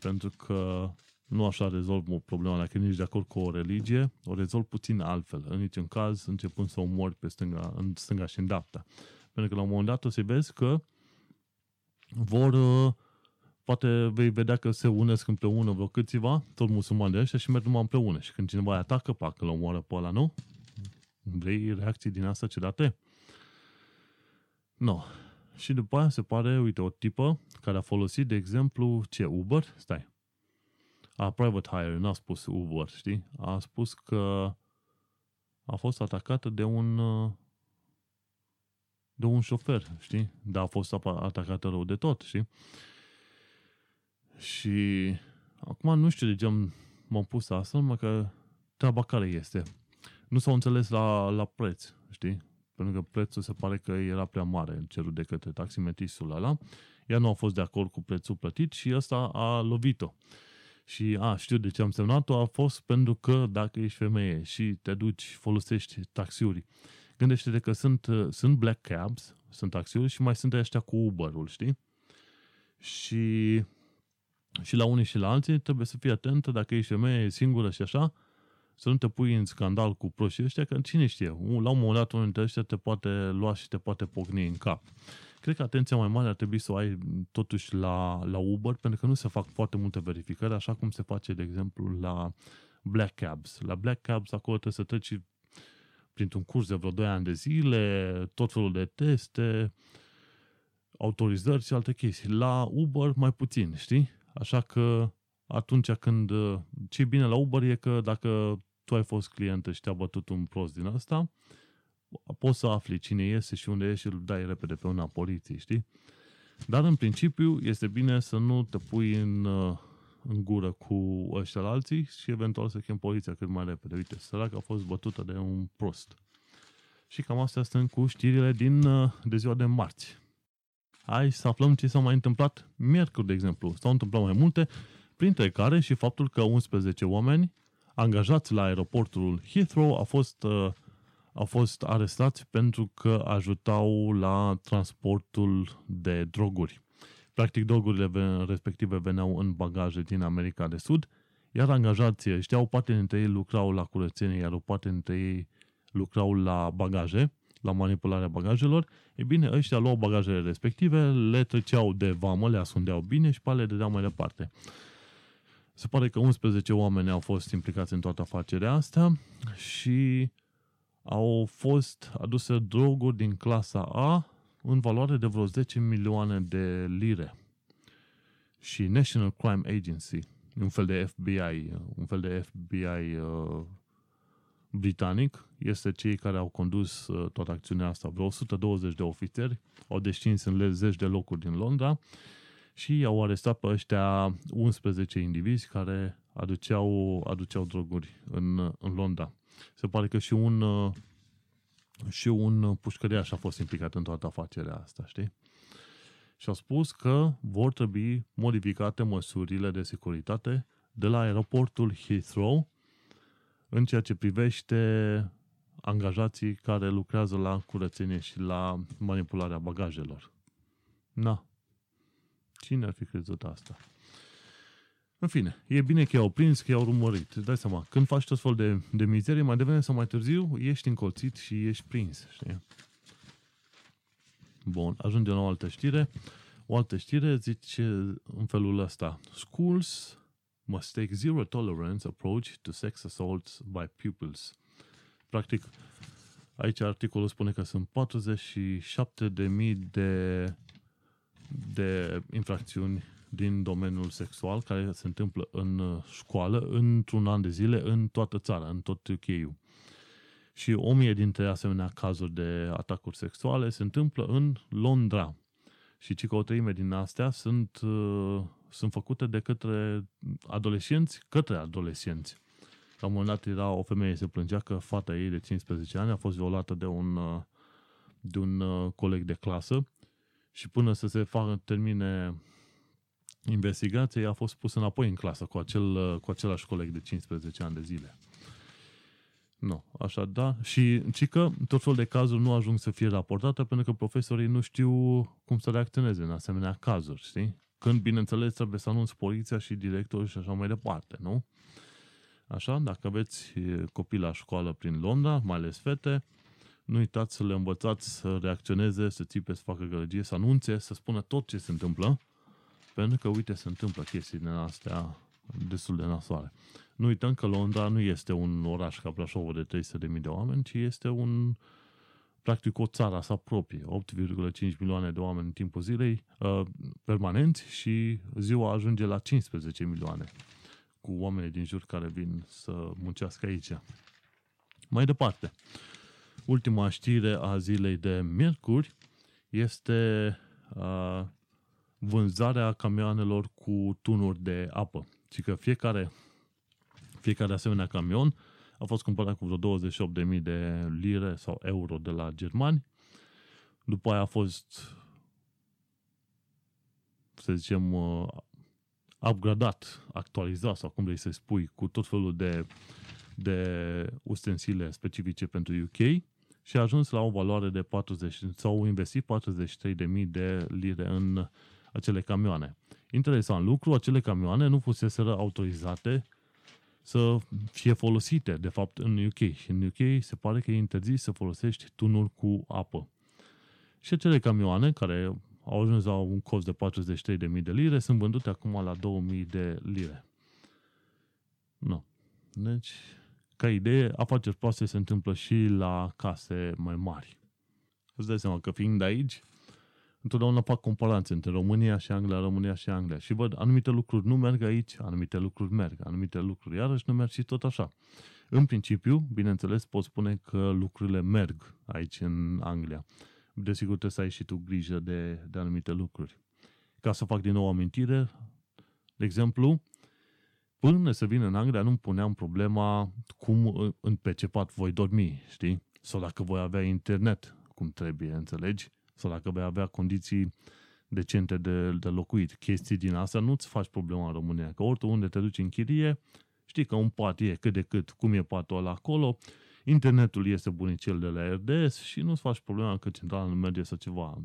pentru că nu așa rezolv o problemă dacă nici de acord cu o religie, o rezolv puțin altfel. În niciun caz, începând să omori pe stânga, în stânga și în dreapta. Pentru că la un moment dat o să vezi că vor uh, poate vei vedea că se unesc împreună vreo câțiva, tot musulmani de ăștia și merg numai împreună. Și când cineva îi atacă, pac, îl omoară pe ăla, nu? Vrei reacții din asta date? No. Și după aia se pare, uite, o tipă care a folosit, de exemplu, ce, Uber? Stai. A, private hire, n-a spus Uber, știi? A spus că a fost atacată de un de un șofer, știi? Dar a fost atacată rău de tot, știi? Și acum nu știu de ce m-am pus asta, numai că treaba care este. Nu s-au înțeles la, la preț, știi? Pentru că prețul se pare că era prea mare cerut de către taximetristul ăla. Ea nu a fost de acord cu prețul plătit și ăsta a lovit-o. Și a, știu de ce am semnat-o, a fost pentru că dacă ești femeie și te duci, folosești taxiuri, gândește-te că sunt, sunt black cabs, sunt taxiuri și mai sunt ăștia cu Uber-ul, știi? Și, și la unii și la alții trebuie să fii atentă dacă ești femeie singură și așa, să nu te pui în scandal cu proștii ăștia, că cine știe, la un moment dat unul dintre ăștia te poate lua și te poate pocni în cap. Cred că atenția mai mare ar trebui să o ai totuși la, la Uber, pentru că nu se fac foarte multe verificări, așa cum se face, de exemplu, la Black Cabs. La Black Cabs acolo trebuie să treci printr-un curs de vreo 2 ani de zile, tot felul de teste, autorizări și alte chestii. La Uber mai puțin, știi? Așa că atunci când... ce bine la Uber e că dacă tu ai fost clientă și te-a bătut un prost din asta, poți să afli cine este și unde e și îl dai repede pe una poliției, știi? Dar în principiu este bine să nu te pui în, în gură cu ăștia la alții și eventual să chem poliția cât mai repede. Uite, sărac a fost bătută de un prost. Și cam astea sunt cu știrile din, de ziua de marți. Hai să aflăm ce s-a mai întâmplat miercuri, de exemplu. S-au întâmplat mai multe, printre care și faptul că 11 oameni angajați la aeroportul Heathrow au fost, uh, au fost arestați pentru că ajutau la transportul de droguri. Practic, drogurile respective veneau în bagaje din America de Sud, iar angajații ăștia, o parte dintre ei lucrau la curățenie, iar o parte dintre ei lucrau la bagaje, la manipularea bagajelor, e bine, ăștia luau bagajele respective, le treceau de vamă, le ascundeau bine și pe le dădeau mai departe. Se pare că 11 oameni au fost implicați în toată afacerea asta și au fost aduse droguri din clasa A în valoare de vreo 10 milioane de lire. Și National Crime Agency, un fel de FBI, un fel de FBI uh, britanic, este cei care au condus uh, toată acțiunea asta. Vreo 120 de ofițeri au descins în zeci de locuri din Londra și au arestat pe ăștia 11 indivizi care aduceau, aduceau droguri în, în Londra. Se pare că și un, și un pușcăriaș a fost implicat în toată afacerea asta, știi? Și au spus că vor trebui modificate măsurile de securitate de la aeroportul Heathrow în ceea ce privește angajații care lucrează la curățenie și la manipularea bagajelor. Na, Cine ar fi crezut asta? În fine, e bine că i-au prins, că i-au urmărit. Îți dai seama, când faci tot fel de, de mizerie, mai devreme sau mai târziu, ești încolțit și ești prins, știi? Bun, ajungem la o altă știre. O altă știre zice în felul ăsta. Schools must take zero tolerance approach to sex assaults by pupils. Practic, aici articolul spune că sunt 47.000 de de infracțiuni din domeniul sexual care se întâmplă în uh, școală într-un an de zile în toată țara, în tot uk Și o mie dintre asemenea cazuri de atacuri sexuale se întâmplă în Londra. Și ci că o treime din astea sunt, uh, sunt făcute de către adolescenți către adolescenți. La un moment dat era o femeie se plângea că fata ei de 15 ani a fost violată de un, uh, de un coleg de clasă și până să se facă, termine investigația, a fost pus înapoi în clasă cu, acel, cu același coleg de 15 ani de zile. Nu, așa da. Și ci că tot felul de cazuri nu ajung să fie raportate pentru că profesorii nu știu cum să reacționeze în asemenea cazuri, știi? Când, bineînțeles, trebuie să anunți poliția și directorul și așa mai departe, nu? Așa, dacă aveți copii la școală prin Londra, mai ales fete, nu uitați să le învățați să reacționeze, să țipe, să facă gălăgie, să anunțe, să spună tot ce se întâmplă, pentru că, uite, se întâmplă chestii din astea destul de nasoare. Nu uităm că Londra nu este un oraș ca Brașovul de 300.000 de oameni, ci este un, practic o țară sa proprie, 8,5 milioane de oameni în timpul zilei uh, permanenți și ziua ajunge la 15 milioane cu oamenii din jur care vin să muncească aici. Mai departe, ultima știre a zilei de miercuri este uh, vânzarea camioanelor cu tunuri de apă. Și că fiecare, fiecare asemenea camion a fost cumpărat cu vreo 28.000 de lire sau euro de la germani. După aia a fost, să zicem, uh, upgradat, actualizat sau cum vrei să spui, cu tot felul de, de ustensile specifice pentru UK și a ajuns la o valoare de 40, sau investit 43.000 de lire în acele camioane. Interesant lucru, acele camioane nu fuseseră autorizate să fie folosite, de fapt, în UK. Și în UK se pare că e interzis să folosești tunuri cu apă. Și acele camioane care au ajuns la un cost de 43.000 de lire sunt vândute acum la 2.000 de lire. Nu. Deci, ca idee, afaceri proaste se întâmplă și la case mai mari. Îți dai seama că fiind de aici, întotdeauna fac comparații între România și Anglia, România și Anglia și văd anumite lucruri nu merg aici, anumite lucruri merg, anumite lucruri iarăși nu merg și tot așa. În principiu, bineînțeles, pot spune că lucrurile merg aici în Anglia. Desigur, trebuie să ai și tu grijă de, de anumite lucruri. Ca să fac din nou amintire, de exemplu, până să vin în Anglia nu puneam problema cum în pe ce pat voi dormi, știi? Sau dacă voi avea internet cum trebuie, înțelegi? Sau dacă vei avea condiții decente de, de locuit. Chestii din asta nu-ți faci problema în România, că unde te duci în chirie, știi că un pat e cât de cât, cum e patul ăla acolo, internetul este bunicel de la RDS și nu-ți faci problema că centrala nu merge sau ceva.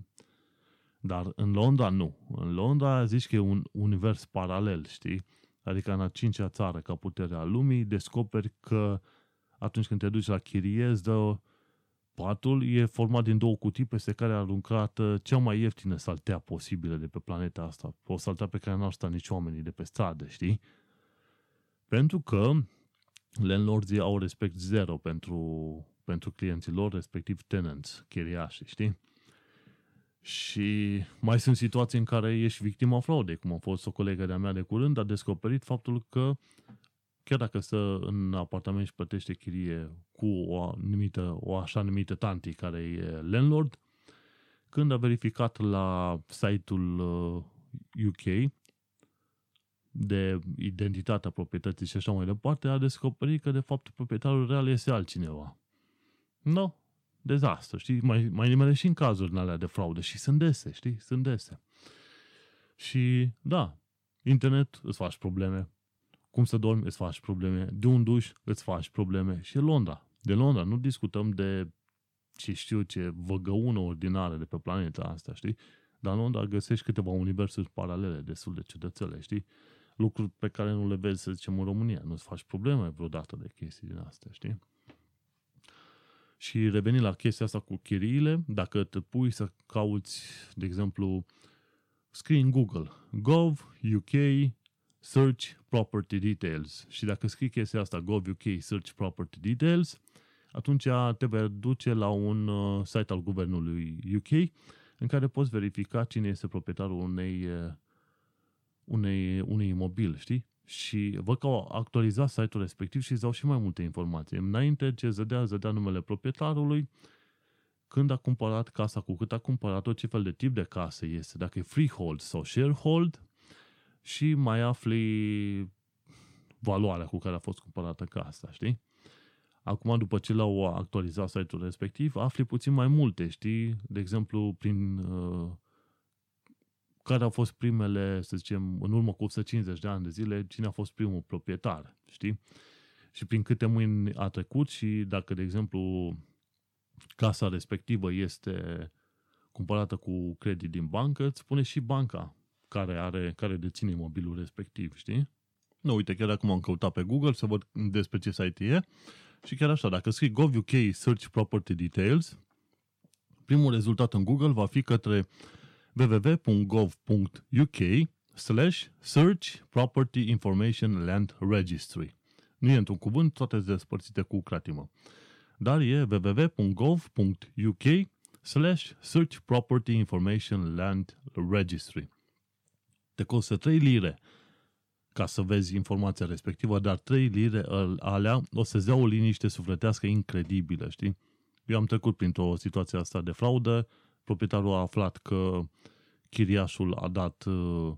Dar în Londra nu. În Londra zici că e un univers paralel, știi? Adică în a cincea țară ca puterea lumii, descoperi că atunci când te duci la chirie, îți dă Patul e format din două cutii peste care a aruncat uh, cea mai ieftină saltea posibilă de pe planeta asta. O saltea pe care n-ar sta nici oamenii de pe stradă, știi? Pentru că landlordii au respect zero pentru, pentru clienții lor, respectiv tenants, chiriași, știi? Și mai sunt situații în care ești victima fraudei, cum a fost o colegă de-a mea de curând, a descoperit faptul că chiar dacă stă în apartament și plătește chirie cu o, anumită, o așa numită tanti care e landlord, când a verificat la site-ul UK uh, de identitatea proprietății și așa mai departe, a descoperit că de fapt proprietarul real este altcineva. Nu, no, dezastru, știi? Mai, mai nimere și în cazuri alea de fraude și sunt dese, știi? Sunt dese. Și da, internet îți faci probleme, cum să dormi, îți faci probleme. De un duș, îți faci probleme. Și Londra. De Londra nu discutăm de ce știu ce văgăună ordinară de pe planeta asta, știi? Dar în Londra găsești câteva universuri paralele destul de ciudățele, știi? Lucruri pe care nu le vezi, să zicem, în România. Nu-ți faci probleme vreodată de chestii din astea, știi? Și reveni la chestia asta cu chiriile, dacă te pui să cauți, de exemplu, scrii în Google, gov, UK, search property details. Și dacă scrii chestia asta, gov.uk search property details, atunci te vei duce la un uh, site al guvernului UK în care poți verifica cine este proprietarul unei, uh, unei, unui imobil, știi? Și văd că au actualizat site-ul respectiv și îți dau și mai multe informații. Înainte ce zădea, zădea numele proprietarului, când a cumpărat casa, cu cât a cumpărat-o, ce fel de tip de casă este, dacă e freehold sau sharehold, și mai afli valoarea cu care a fost cumpărată casa, știi? Acum, după ce l-au actualizat site-ul respectiv, afli puțin mai multe, știi? De exemplu, prin uh, care au fost primele, să zicem, în urmă cu 150 de ani de zile, cine a fost primul proprietar, știi? Și prin câte mâini a trecut și dacă, de exemplu, casa respectivă este cumpărată cu credit din bancă, îți spune și banca care, are, care deține imobilul respectiv, știi? Nu, uite, chiar acum am căutat pe Google să văd despre ce site e și chiar așa, dacă scrii gov.uk Search Property Details, primul rezultat în Google va fi către www.gov.uk slash search property information land registry. Nu e într-un cuvânt, toate sunt despărțite cu cratimă. Dar e www.gov.uk slash search property information land registry. Te costă 3 lire ca să vezi informația respectivă, dar 3 lire alea o să-ți dea o liniște sufletească incredibilă, știi? Eu am trecut printr-o situație asta de fraudă, proprietarul a aflat că chiriașul a dat uh,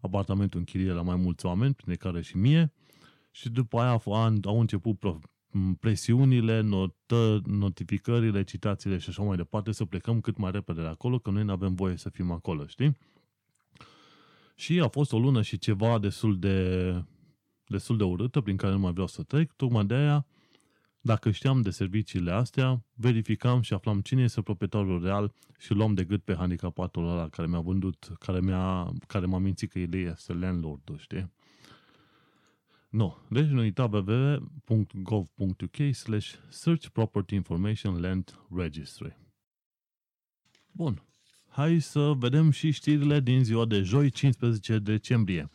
apartamentul în chirie la mai mulți oameni, printre care și mie, și după aia au început presiunile, notă, notificările, citațiile și așa mai departe, să plecăm cât mai repede de acolo, că noi nu avem voie să fim acolo, știi? Și a fost o lună și ceva destul de, destul de urâtă, prin care nu mai vreau să trec, tocmai de aia, dacă știam de serviciile astea, verificam și aflam cine este proprietarul real și luam de gât pe handicapatul ăla care mi-a vândut, care, mi-a, care m-a mințit că el este landlord știi? No. Deci nu uita www.gov.uk slash search property information land registry. Bun. Hai să vedem și știrile din ziua de joi, 15 decembrie.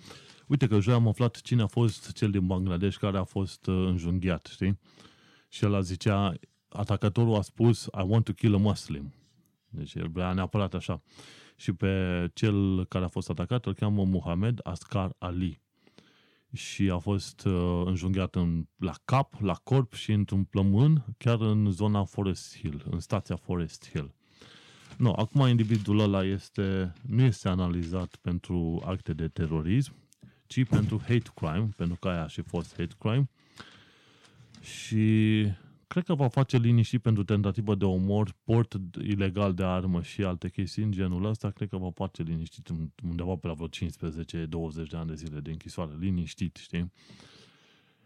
Uite că joi am aflat cine a fost cel din Bangladesh care a fost uh, înjunghiat, știi? Și el zicea, atacatorul a spus, I want to kill a Muslim. Deci el vrea neapărat așa. Și pe cel care a fost atacat îl cheamă Muhammad Ascar Ali și a fost uh, înjunghiat în, la cap, la corp și într-un plămân, chiar în zona Forest Hill, în stația Forest Hill. Nu, acum individul ăla este, nu este analizat pentru acte de terorism, ci pentru hate crime, pentru că aia a și fost hate crime. Și cred că va face liniști pentru tentativă de omor, port ilegal de armă și alte chestii în genul ăsta, cred că va face liniștit undeva pe la vreo 15-20 de ani de zile de închisoare, liniștit, știi?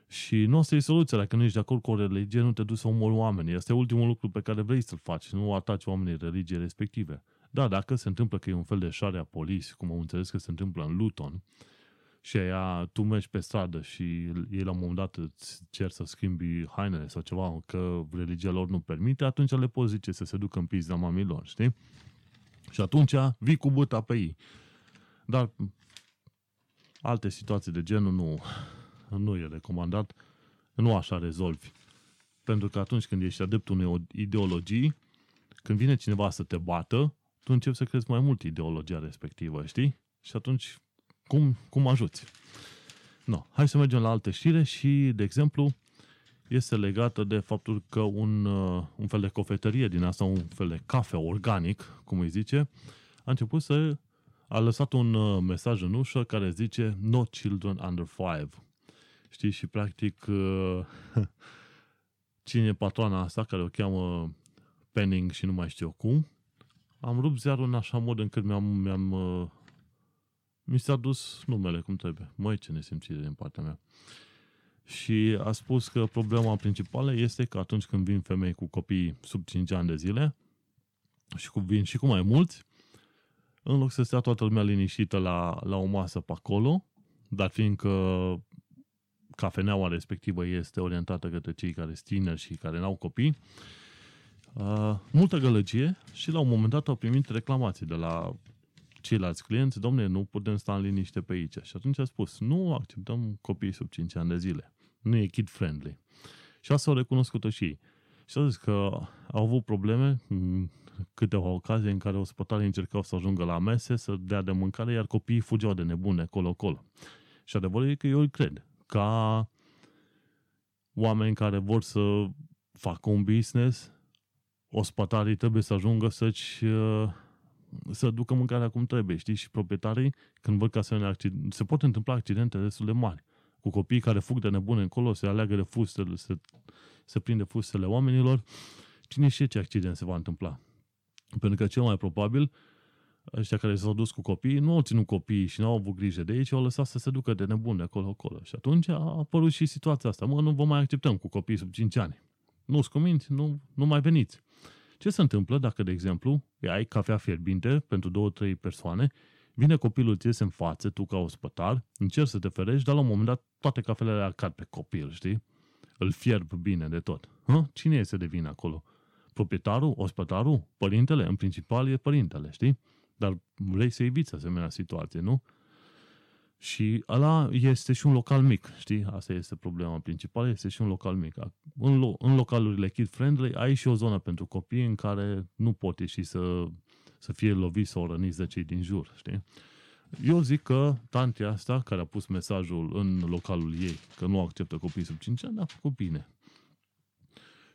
Și nu asta e soluția. Dacă nu ești de acord cu o religie, nu te duci să omori oamenii. Este ultimul lucru pe care vrei să-l faci. Nu ataci oamenii religie respective. Da, dacă se întâmplă că e un fel de șare a polis, cum am înțeles că se întâmplă în Luton, și aia, tu mergi pe stradă și ei la un moment dat îți cer să schimbi hainele sau ceva, că religia lor nu permite, atunci le poți zice să se ducă în pizda mamilor, știi? Și atunci vii cu buta pe ei. Dar alte situații de genul nu, nu e recomandat, nu așa rezolvi. Pentru că atunci când ești adeptul unei ideologii, când vine cineva să te bată, tu începi să crezi mai mult ideologia respectivă, știi? Și atunci cum, cum ajuți. No, hai să mergem la alte știre și, de exemplu, este legată de faptul că un, uh, un fel de cofetărie din asta, un fel de cafe organic, cum îi zice, a început să a lăsat un uh, mesaj în ușă care zice No children under five. Știi? Și practic uh, cine e patroana asta care o cheamă Penning și nu mai știu cum, am rupt ziarul în așa mod încât mi-am, mi-am mi s-a dus numele cum trebuie. Măi, ce nesimțire din partea mea. Și a spus că problema principală este că atunci când vin femei cu copii sub 5 ani de zile și cu vin și cu mai mulți, în loc să stea toată lumea liniștită la, la o masă pe acolo, dar fiindcă cafeneaua respectivă este orientată către cei care sunt tineri și care n-au copii, uh, multă gălăgie și la un moment dat au primit reclamații de la ceilalți clienți, domne, nu putem sta în liniște pe aici. Și atunci a spus, nu acceptăm copii sub 5 ani de zile. Nu e kid-friendly. Și asta au recunoscut-o și ei. Și au zis că au avut probleme în câteva ocazii în care ospătarii încercau să ajungă la mese, să dea de mâncare, iar copiii fugeau de nebune colo-colo. Și adevărul e că eu îi cred. Ca oameni care vor să facă un business, ospătarii trebuie să ajungă să-și uh, să ducă mâncarea cum trebuie, știi? Și proprietarii, când văd că asemenea accidente, se pot întâmpla accidente destul de mari. Cu copii care fug de nebune încolo, se aleagă de fustele, se, se prinde fustele oamenilor. Cine știe ce accident se va întâmpla? Pentru că cel mai probabil, ăștia care s-au dus cu copii, nu au ținut copiii și nu au avut grijă de ei, ci au lăsat să se ducă de nebune acolo-acolo. Și atunci a apărut și situația asta. Mă, nu vă mai acceptăm cu copii sub 5 ani. Nu-ți cuminți, nu, nu mai veniți. Ce se întâmplă dacă, de exemplu, ai cafea fierbinte pentru două, trei persoane, vine copilul, ți în față, tu ca ospătar, încerci să te ferești, dar la un moment dat toate cafelele cad pe copil, știi? Îl fierb bine de tot. Hă? Cine este de vină acolo? Proprietarul? Ospătarul? Părintele? În principal e părintele, știi? Dar vrei să eviți asemenea situație, nu? Și ăla este și un local mic, știi? Asta este problema principală, este și un local mic. În, lo- în localurile kid-friendly ai și o zonă pentru copii în care nu pot ieși să, să fie loviți sau răniți de cei din jur, știi? Eu zic că tantea asta, care a pus mesajul în localul ei, că nu acceptă copii sub 5 ani, a făcut bine.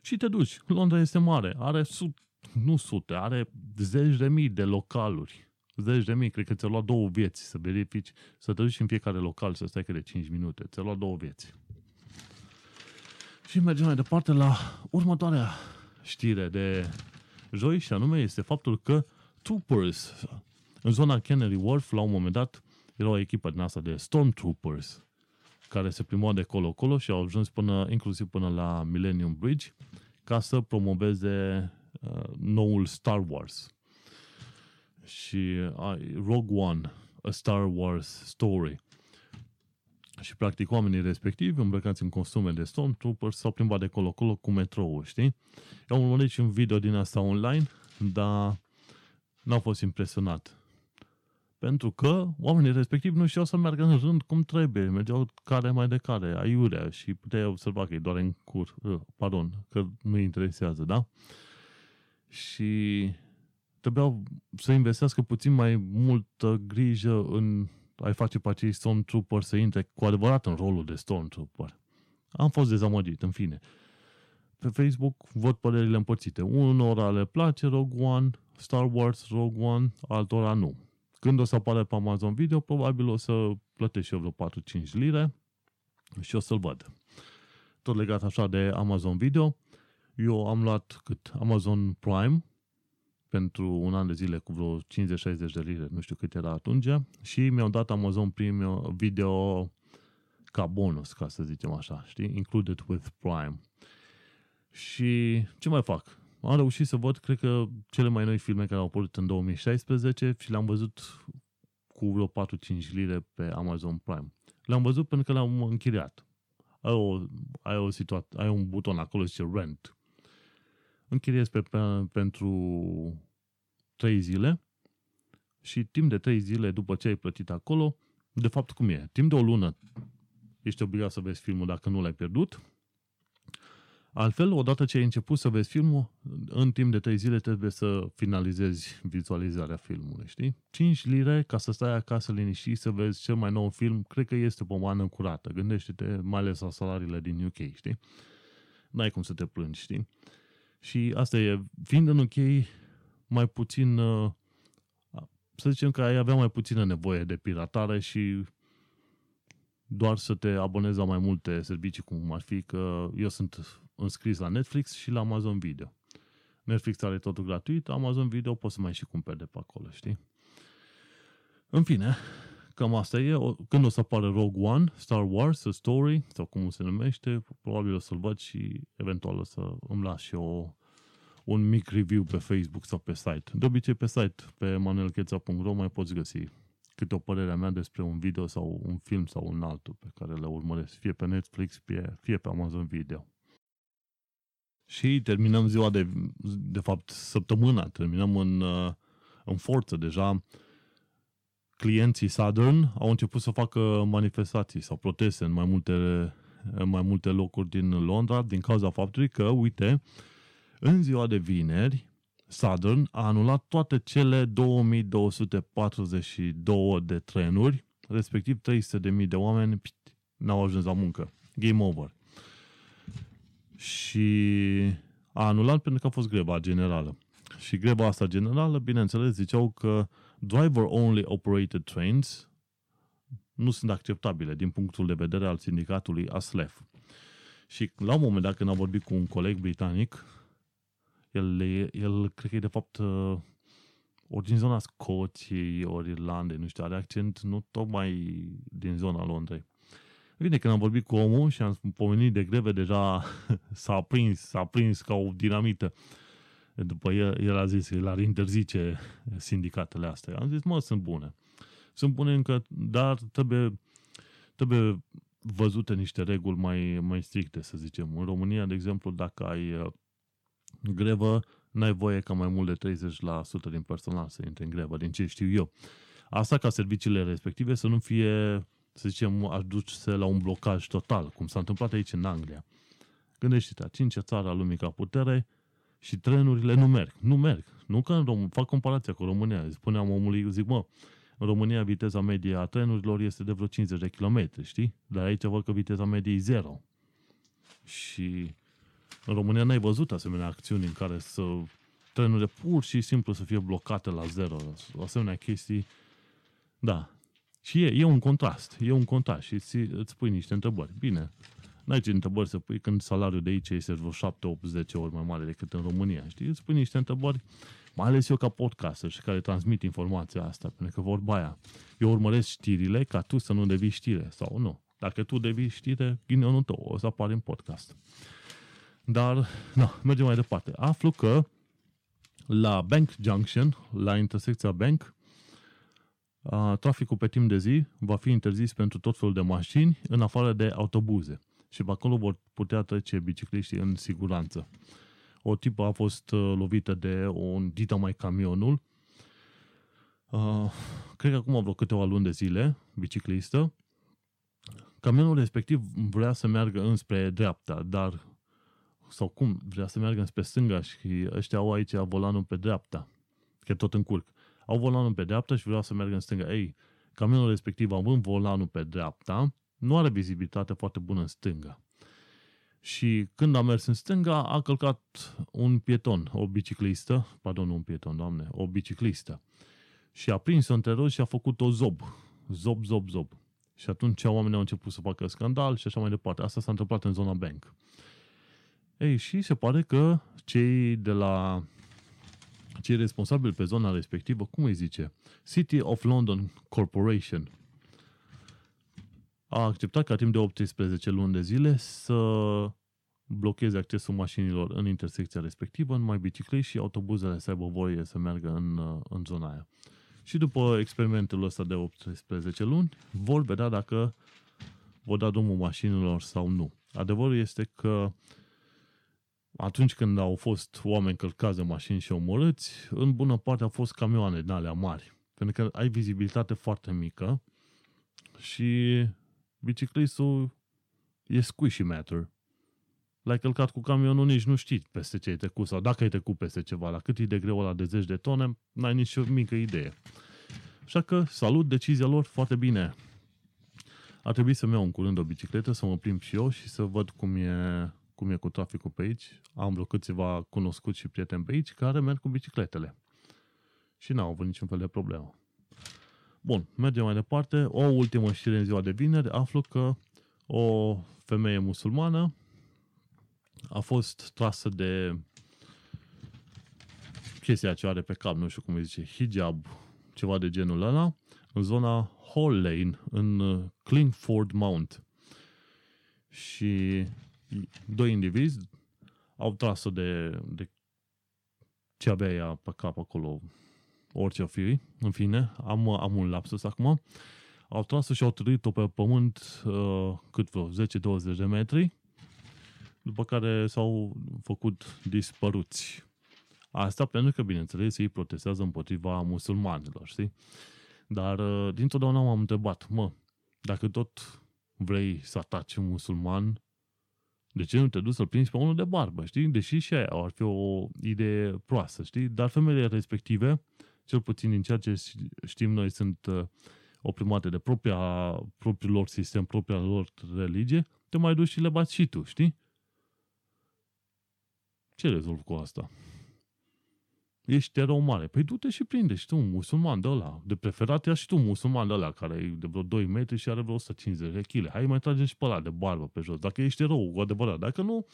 Și te duci. Londra este mare, are sut, nu sute, are zeci de mii de localuri zeci de mii, cred că ți-a luat două vieți să verifici, să te duci în fiecare local, să stai că de 5 minute. Ți-a luat două vieți. Și mergem mai departe la următoarea știre de joi și anume este faptul că Troopers în zona Canary Wharf, la un moment dat, era o echipă din asta de Stormtroopers care se plimbau de colo-colo și au ajuns până, inclusiv până la Millennium Bridge ca să promoveze uh, noul Star Wars și uh, Rogue One, A Star Wars Story. Și practic oamenii respectivi, îmbrăcați în costume de Stormtroopers, s-au plimbat de colo-colo cu metrou, știi? Eu am urmărit și un video din asta online, dar n-am fost impresionat. Pentru că oamenii respectivi nu știau să meargă în rând cum trebuie, mergeau care mai de care, aiurea și puteai observa că e doar în cur, uh, pardon, că nu interesează, da? Și trebuiau să investească puțin mai multă grijă în a-i face pe acei Stormtrooper să intre cu adevărat în rolul de Stormtrooper. Am fost dezamăgit, în fine. Pe Facebook văd părerile împărțite. Unora le place Rogue One, Star Wars Rogue One, altora nu. Când o să apare pe Amazon Video, probabil o să plătesc și eu vreo 4-5 lire și o să-l văd. Tot legat așa de Amazon Video, eu am luat cât? Amazon Prime, pentru un an de zile cu vreo 50-60 de lire, nu știu cât era atunci, și mi-au dat Amazon Premium Video ca bonus, ca să zicem așa, știi? Included with Prime. Și ce mai fac? Am reușit să văd, cred că, cele mai noi filme care au apărut în 2016 și le-am văzut cu vreo 4-5 lire pe Amazon Prime. Le-am văzut pentru că le-am închiriat. Ai, o, ai, o situa- ai un buton acolo zice rent închiriezi pe, pe, pentru 3 zile și timp de 3 zile după ce ai plătit acolo, de fapt cum e? Timp de o lună ești obligat să vezi filmul dacă nu l-ai pierdut. Altfel, odată ce ai început să vezi filmul, în timp de 3 zile trebuie să finalizezi vizualizarea filmului, știi? 5 lire ca să stai acasă liniștit să vezi cel mai nou film, cred că este o mană curată. Gândește-te mai ales la salariile din UK, știi? N-ai cum să te plângi, știi? Și asta e, fiind în UK mai puțin, uh, să zicem că ai avea mai puțină nevoie de piratare și doar să te abonezi la mai multe servicii, cum ar fi că eu sunt înscris la Netflix și la Amazon Video. Netflix are totul gratuit, Amazon Video poți să mai și cumperi de pe acolo, știi? În fine, cam asta e. Când o să apară Rogue One, Star Wars, A Story, sau cum se numește, probabil o să-l văd și eventual o să îmi las și o, un mic review pe Facebook sau pe site. De obicei pe site, pe manuelcheța.ro mai poți găsi câte o părere a mea despre un video sau un film sau un altul pe care le urmăresc, fie pe Netflix, fie, fie pe Amazon Video. Și terminăm ziua de, de fapt, săptămâna, terminăm în, uh, în forță deja clienții Southern au început să facă manifestații sau proteste în mai multe, în mai multe locuri din Londra din cauza faptului că, uite, în ziua de vineri, Southern a anulat toate cele 2242 de trenuri, respectiv 300.000 de oameni pit, n-au ajuns la muncă. Game over. Și a anulat pentru că a fost greva generală. Și greva asta generală, bineînțeles, ziceau că driver-only operated trains nu sunt acceptabile din punctul de vedere al sindicatului ASLEF. Și la un moment dat, când am vorbit cu un coleg britanic, el, el cred că e de fapt uh, ori din zona Scoției, ori Irlandei, nu știu, are accent nu tocmai din zona Londrei. Bine, când am vorbit cu omul și am pomenit de greve, deja s-a prins, s-a prins ca o dinamită. După el, el a zis că el ar interzice sindicatele astea. Am zis, mă, sunt bune. Sunt bune încă, dar trebuie, trebuie văzute niște reguli mai, mai stricte, să zicem. În România, de exemplu, dacă ai uh, grevă, n-ai voie ca mai mult de 30% din personal să intre în grevă, din ce știu eu. Asta ca serviciile respective să nu fie să zicem, aduce la un blocaj total, cum s-a întâmplat aici în Anglia. Gândește-te, a cincea țară a lumii ca putere și trenurile nu merg. Nu merg. Nu că în Rom- fac comparația cu România. Spuneam omului, zic, mă, în România viteza medie a trenurilor este de vreo 50 de km, știi? Dar aici văd că viteza medie e zero. Și în România n-ai văzut asemenea acțiuni în care să trenurile pur și simplu să fie blocate la zero. Asemenea chestii, da. Și e, e un contrast, e un contrast și îți, îți pui niște întrebări. Bine, n-ai ce întrebări să pui când salariul de aici este vreo 7, 8, 10 ori mai mare decât în România, știi? Îți pui niște întrebări, mai ales eu ca podcaster și care transmit informația asta, pentru că vorba aia, eu urmăresc știrile ca tu să nu devii știre, sau nu. Dacă tu devii știre, ghinionul tău o să apare în podcast. Dar, nu, mergem mai departe. Aflu că la Bank Junction, la intersecția Bank, traficul pe timp de zi va fi interzis pentru tot felul de mașini, în afară de autobuze. Și pe acolo vor putea trece bicicliștii în siguranță. O tipă a fost uh, lovită de un dita mai camionul, uh, cred că acum vreo câteva luni de zile, biciclistă. Camionul respectiv vrea să meargă înspre dreapta, dar sau cum, vrea să meargă spre stânga și ăștia au aici volanul pe dreapta, că tot încurc. Au volanul pe dreapta și vreau să meargă în stânga. Ei, camionul respectiv, având volanul pe dreapta, nu are vizibilitate foarte bună în stânga. Și când a mers în stânga, a călcat un pieton, o biciclistă, pardon, un pieton, doamne, o biciclistă. Și a prins-o între roți și a făcut o zob. Zob, zob, zob. Și atunci oamenii au început să facă scandal și așa mai departe. Asta s-a întâmplat în zona Bank. Ei, și se pare că cei de la cei responsabili pe zona respectivă, cum îi zice? City of London Corporation a acceptat ca timp de 18 luni de zile să blocheze accesul mașinilor în intersecția respectivă, numai bicicliști și autobuzele să aibă voie să meargă în, în zona aia. Și după experimentul ăsta de 18 luni, vor vedea dacă vor da drumul mașinilor sau nu. Adevărul este că atunci când au fost oameni călcați în mașini și omorâți, în bună parte au fost camioane din alea mari. Pentru că ai vizibilitate foarte mică și biciclistul e squishy matter. L-ai călcat cu camionul, nici nu știi peste ce ai trecut sau dacă ai trecut peste ceva, la cât e de greu ăla de zeci de tone, n-ai nici o mică idee. Așa că salut decizia lor foarte bine. Ar trebui să-mi iau în curând o bicicletă, să mă plimb și eu și să văd cum e cum e cu traficul pe aici. Am vreo câțiva cunoscuți și prieteni pe aici care merg cu bicicletele. Și n-au avut niciun fel de problemă. Bun, mergem mai departe. O ultimă știre în ziua de vineri. Aflu că o femeie musulmană a fost trasă de chestia ce are pe cap, nu știu cum îi zice, hijab, ceva de genul ăla, în zona Hall Lane, în Clingford Mount. Și doi indivizi au tras-o de, de ce avea ea pe cap acolo, orice o fi, în fine, am, am un lapsus acum, au tras-o și au trăit-o pe pământ uh, cât vreo 10-20 de metri, după care s-au făcut dispăruți. Asta pentru că, bineînțeles, ei protestează împotriva musulmanilor, știi? Dar uh, dintotdeauna m-am întrebat, mă, dacă tot vrei să ataci un musulman, de ce nu te duci să-l prinzi pe unul de barbă, știi? Deși și aia ar fi o idee proastă, știi? Dar femeile respective, cel puțin din ceea ce știm noi, sunt uh, oprimate de propria, propriul lor sistem, propria lor religie, te mai duci și le bați și tu, știi? Ce rezolv cu asta? ești erou mare. Păi du-te și prinde și tu un musulman de ăla. De preferat ia și tu un musulman de ăla care e de vreo 2 metri și are vreo 150 de kg. Hai mai trage și pe ăla de barbă pe jos. Dacă ești erou cu adevărat. Dacă nu,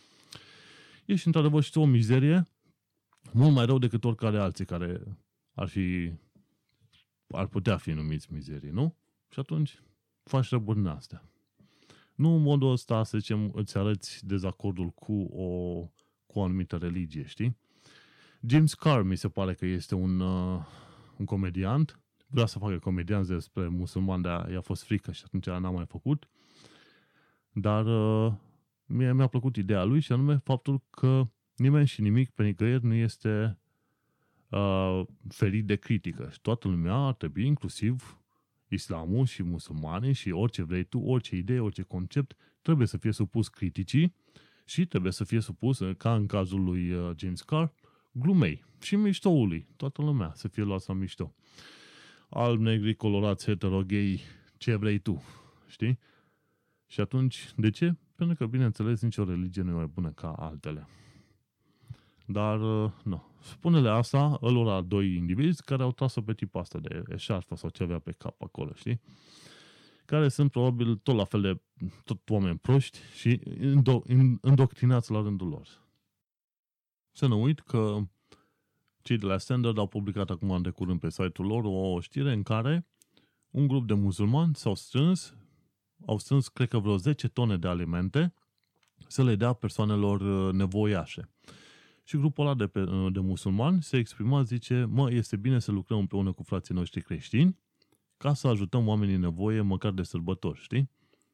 ești într-adevăr și tu o mizerie mult mai rău decât oricare alții care ar fi ar putea fi numiți mizerii, nu? Și atunci faci răburi în astea. Nu în modul ăsta, să zicem, îți arăți dezacordul cu o, cu o anumită religie, știi? James Carr mi se pare că este un, uh, un comediant. Vrea să facă comedianți despre musulman, dar i-a fost frică și atunci n-a mai făcut. Dar uh, mie mi-a plăcut ideea lui și anume faptul că nimeni și nimic pe nicăieri nu este uh, ferit de critică. Și toată lumea ar trebui, inclusiv islamul și musulmanii și orice vrei tu, orice idee, orice concept, trebuie să fie supus criticii și trebuie să fie supus, ca în cazul lui uh, James Carr, glumei și miștoului. Toată lumea să fie luat la mișto. Alb, negri, colorați, heterogei, ce vrei tu, știi? Și atunci, de ce? Pentru că, bineînțeles, nicio religie nu e mai bună ca altele. Dar, uh, nu. Spune-le asta ălora doi indivizi care au tras-o pe tipul asta de eșarfă sau ce avea pe cap acolo, știi? Care sunt probabil tot la fel de tot oameni proști și îndoctrinați la rândul lor. Să nu uit că cei de la Standard au publicat acum de curând pe site-ul lor o știre în care un grup de musulmani s-au strâns, au strâns, cred că vreo 10 tone de alimente să le dea persoanelor uh, nevoiașe. Și grupul ăla de, pe, uh, de musulmani se exprima, zice, mă, este bine să lucrăm împreună cu frații noștri creștini ca să ajutăm oamenii în nevoie măcar de sărbători, știi?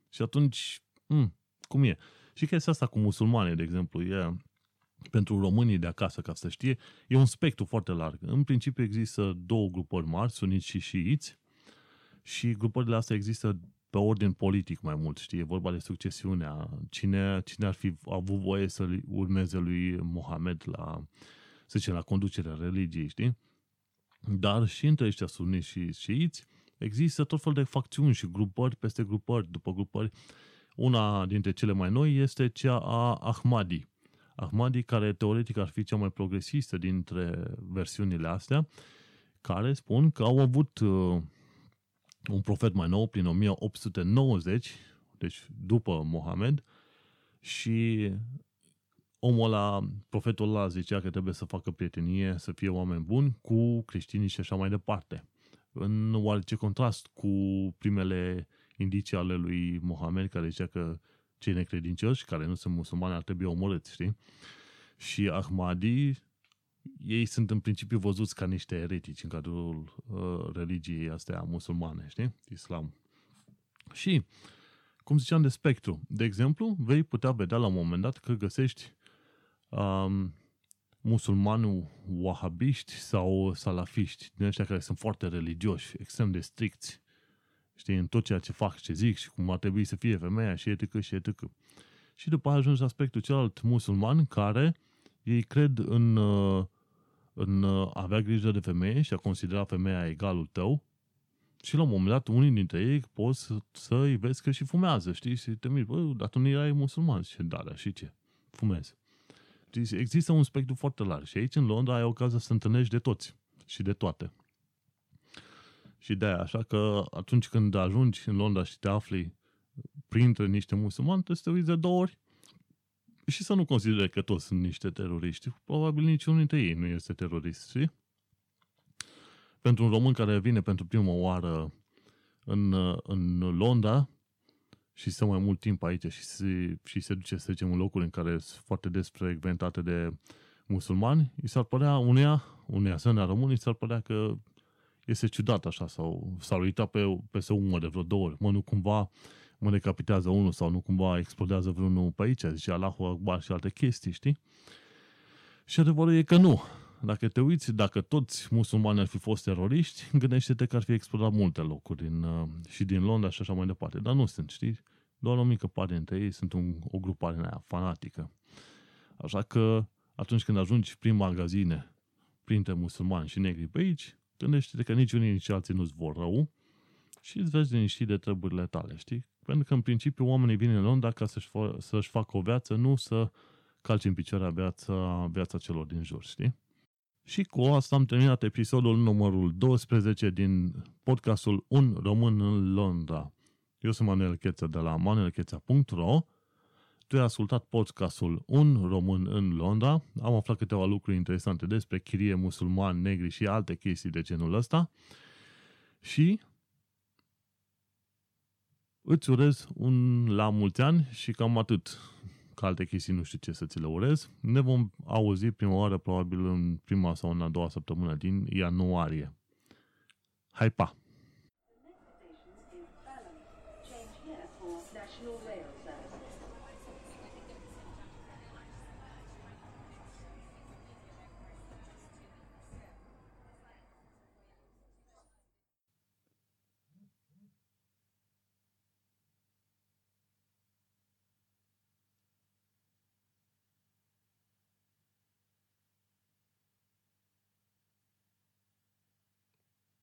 Și atunci, mh, hmm, cum e? Și chestia asta cu musulmanii, de exemplu, e pentru românii de acasă, ca să știe, e un spectru foarte larg. În principiu există două grupări mari, suniți și șiiți, și grupările astea există pe ordin politic mai mult, știi, e vorba de succesiunea, cine, cine ar fi avut voie să urmeze lui Mohamed la, să zicem, la conducerea religiei, știi? Dar și între ăștia suniți și șiiți există tot fel de facțiuni și grupări peste grupări, după grupări. Una dintre cele mai noi este cea a Ahmadi. Ahmadi, care teoretic ar fi cea mai progresistă dintre versiunile astea, care spun că au avut uh, un profet mai nou, prin 1890, deci după Mohamed, și omul ăla, profetul ăla zicea că trebuie să facă prietenie, să fie oameni buni cu creștinii și așa mai departe. În oarece contrast cu primele indicii ale lui Mohamed, care zicea că cei necredincioși, care nu sunt musulmani, ar trebui omorâți, știi? Și Ahmadi ei sunt în principiu văzuți ca niște eretici în cadrul uh, religiei astea musulmane, știi? Islam. Și, cum ziceam de spectru, de exemplu, vei putea vedea la un moment dat că găsești um, musulmanul wahabiști sau salafiști, din ăștia care sunt foarte religioși, extrem de stricți, știi, în tot ceea ce fac, ce zic și cum ar trebui să fie femeia și etică și etică. Și după aia ajungi la aspectul celălalt musulman care ei cred în, uh, în uh, avea grijă de femeie și a considera femeia egalul tău și la un moment dat unii dintre ei poți să, să îi vezi că și fumează, știi? Și te miri, bă, dar tu nu erai musulman. Și da, da, și ce? Fumezi. Există un spectru foarte larg și aici în Londra ai ocazia să întâlnești de toți și de toate. Și de aia, așa că atunci când ajungi în Londra și te afli printre niște musulmani, trebuie să te uiți de două ori și să nu considere că toți sunt niște teroriști. Probabil niciunul dintre ei nu este terorist, știi? Pentru un român care vine pentru prima oară în, în Londra și stă mai mult timp aici și se, și se duce, să zicem, în locuri în care sunt foarte des frecventate de musulmani, îi s-ar părea uneia, uneia asemenea român, îi s-ar părea că este ciudat așa sau s-ar uita pe, pe umă de vreo două ori. Mă, nu cumva mă decapitează unul sau nu cumva explodează vreunul pe aici, zice Allahu Akbar și alte chestii, știi? Și adevărul e că nu. Dacă te uiți, dacă toți musulmanii ar fi fost teroriști, gândește-te că ar fi explodat multe locuri din, uh, și din Londra și așa mai departe. Dar nu sunt, știi? Doar o mică parte dintre ei sunt un, o grupare în aia fanatică. Așa că atunci când ajungi prin magazine, printre musulmani și negri pe aici, gândește-te că nici unii, nici alții nu-ți vor rău și îți vezi liniștit de treburile tale, știi? Pentru că, în principiu, oamenii vin în Londra ca să-și, fa- să-și facă o viață, nu să calci în picioare viața, viața celor din jur, știi? Și cu asta am terminat episodul numărul 12 din podcastul Un Român în Londra. Eu sunt Manuel Cheța de la manuelcheța.ro Tu ai ascultat podcastul Un Român în Londra. Am aflat câteva lucruri interesante despre chirie musulmani, negri și alte chestii de genul ăsta. Și Îți urez un la mulți ani și cam atât. Ca alte chestii nu știu ce să ți le urez. Ne vom auzi prima oară probabil în prima sau în a doua săptămână din ianuarie. Hai pa!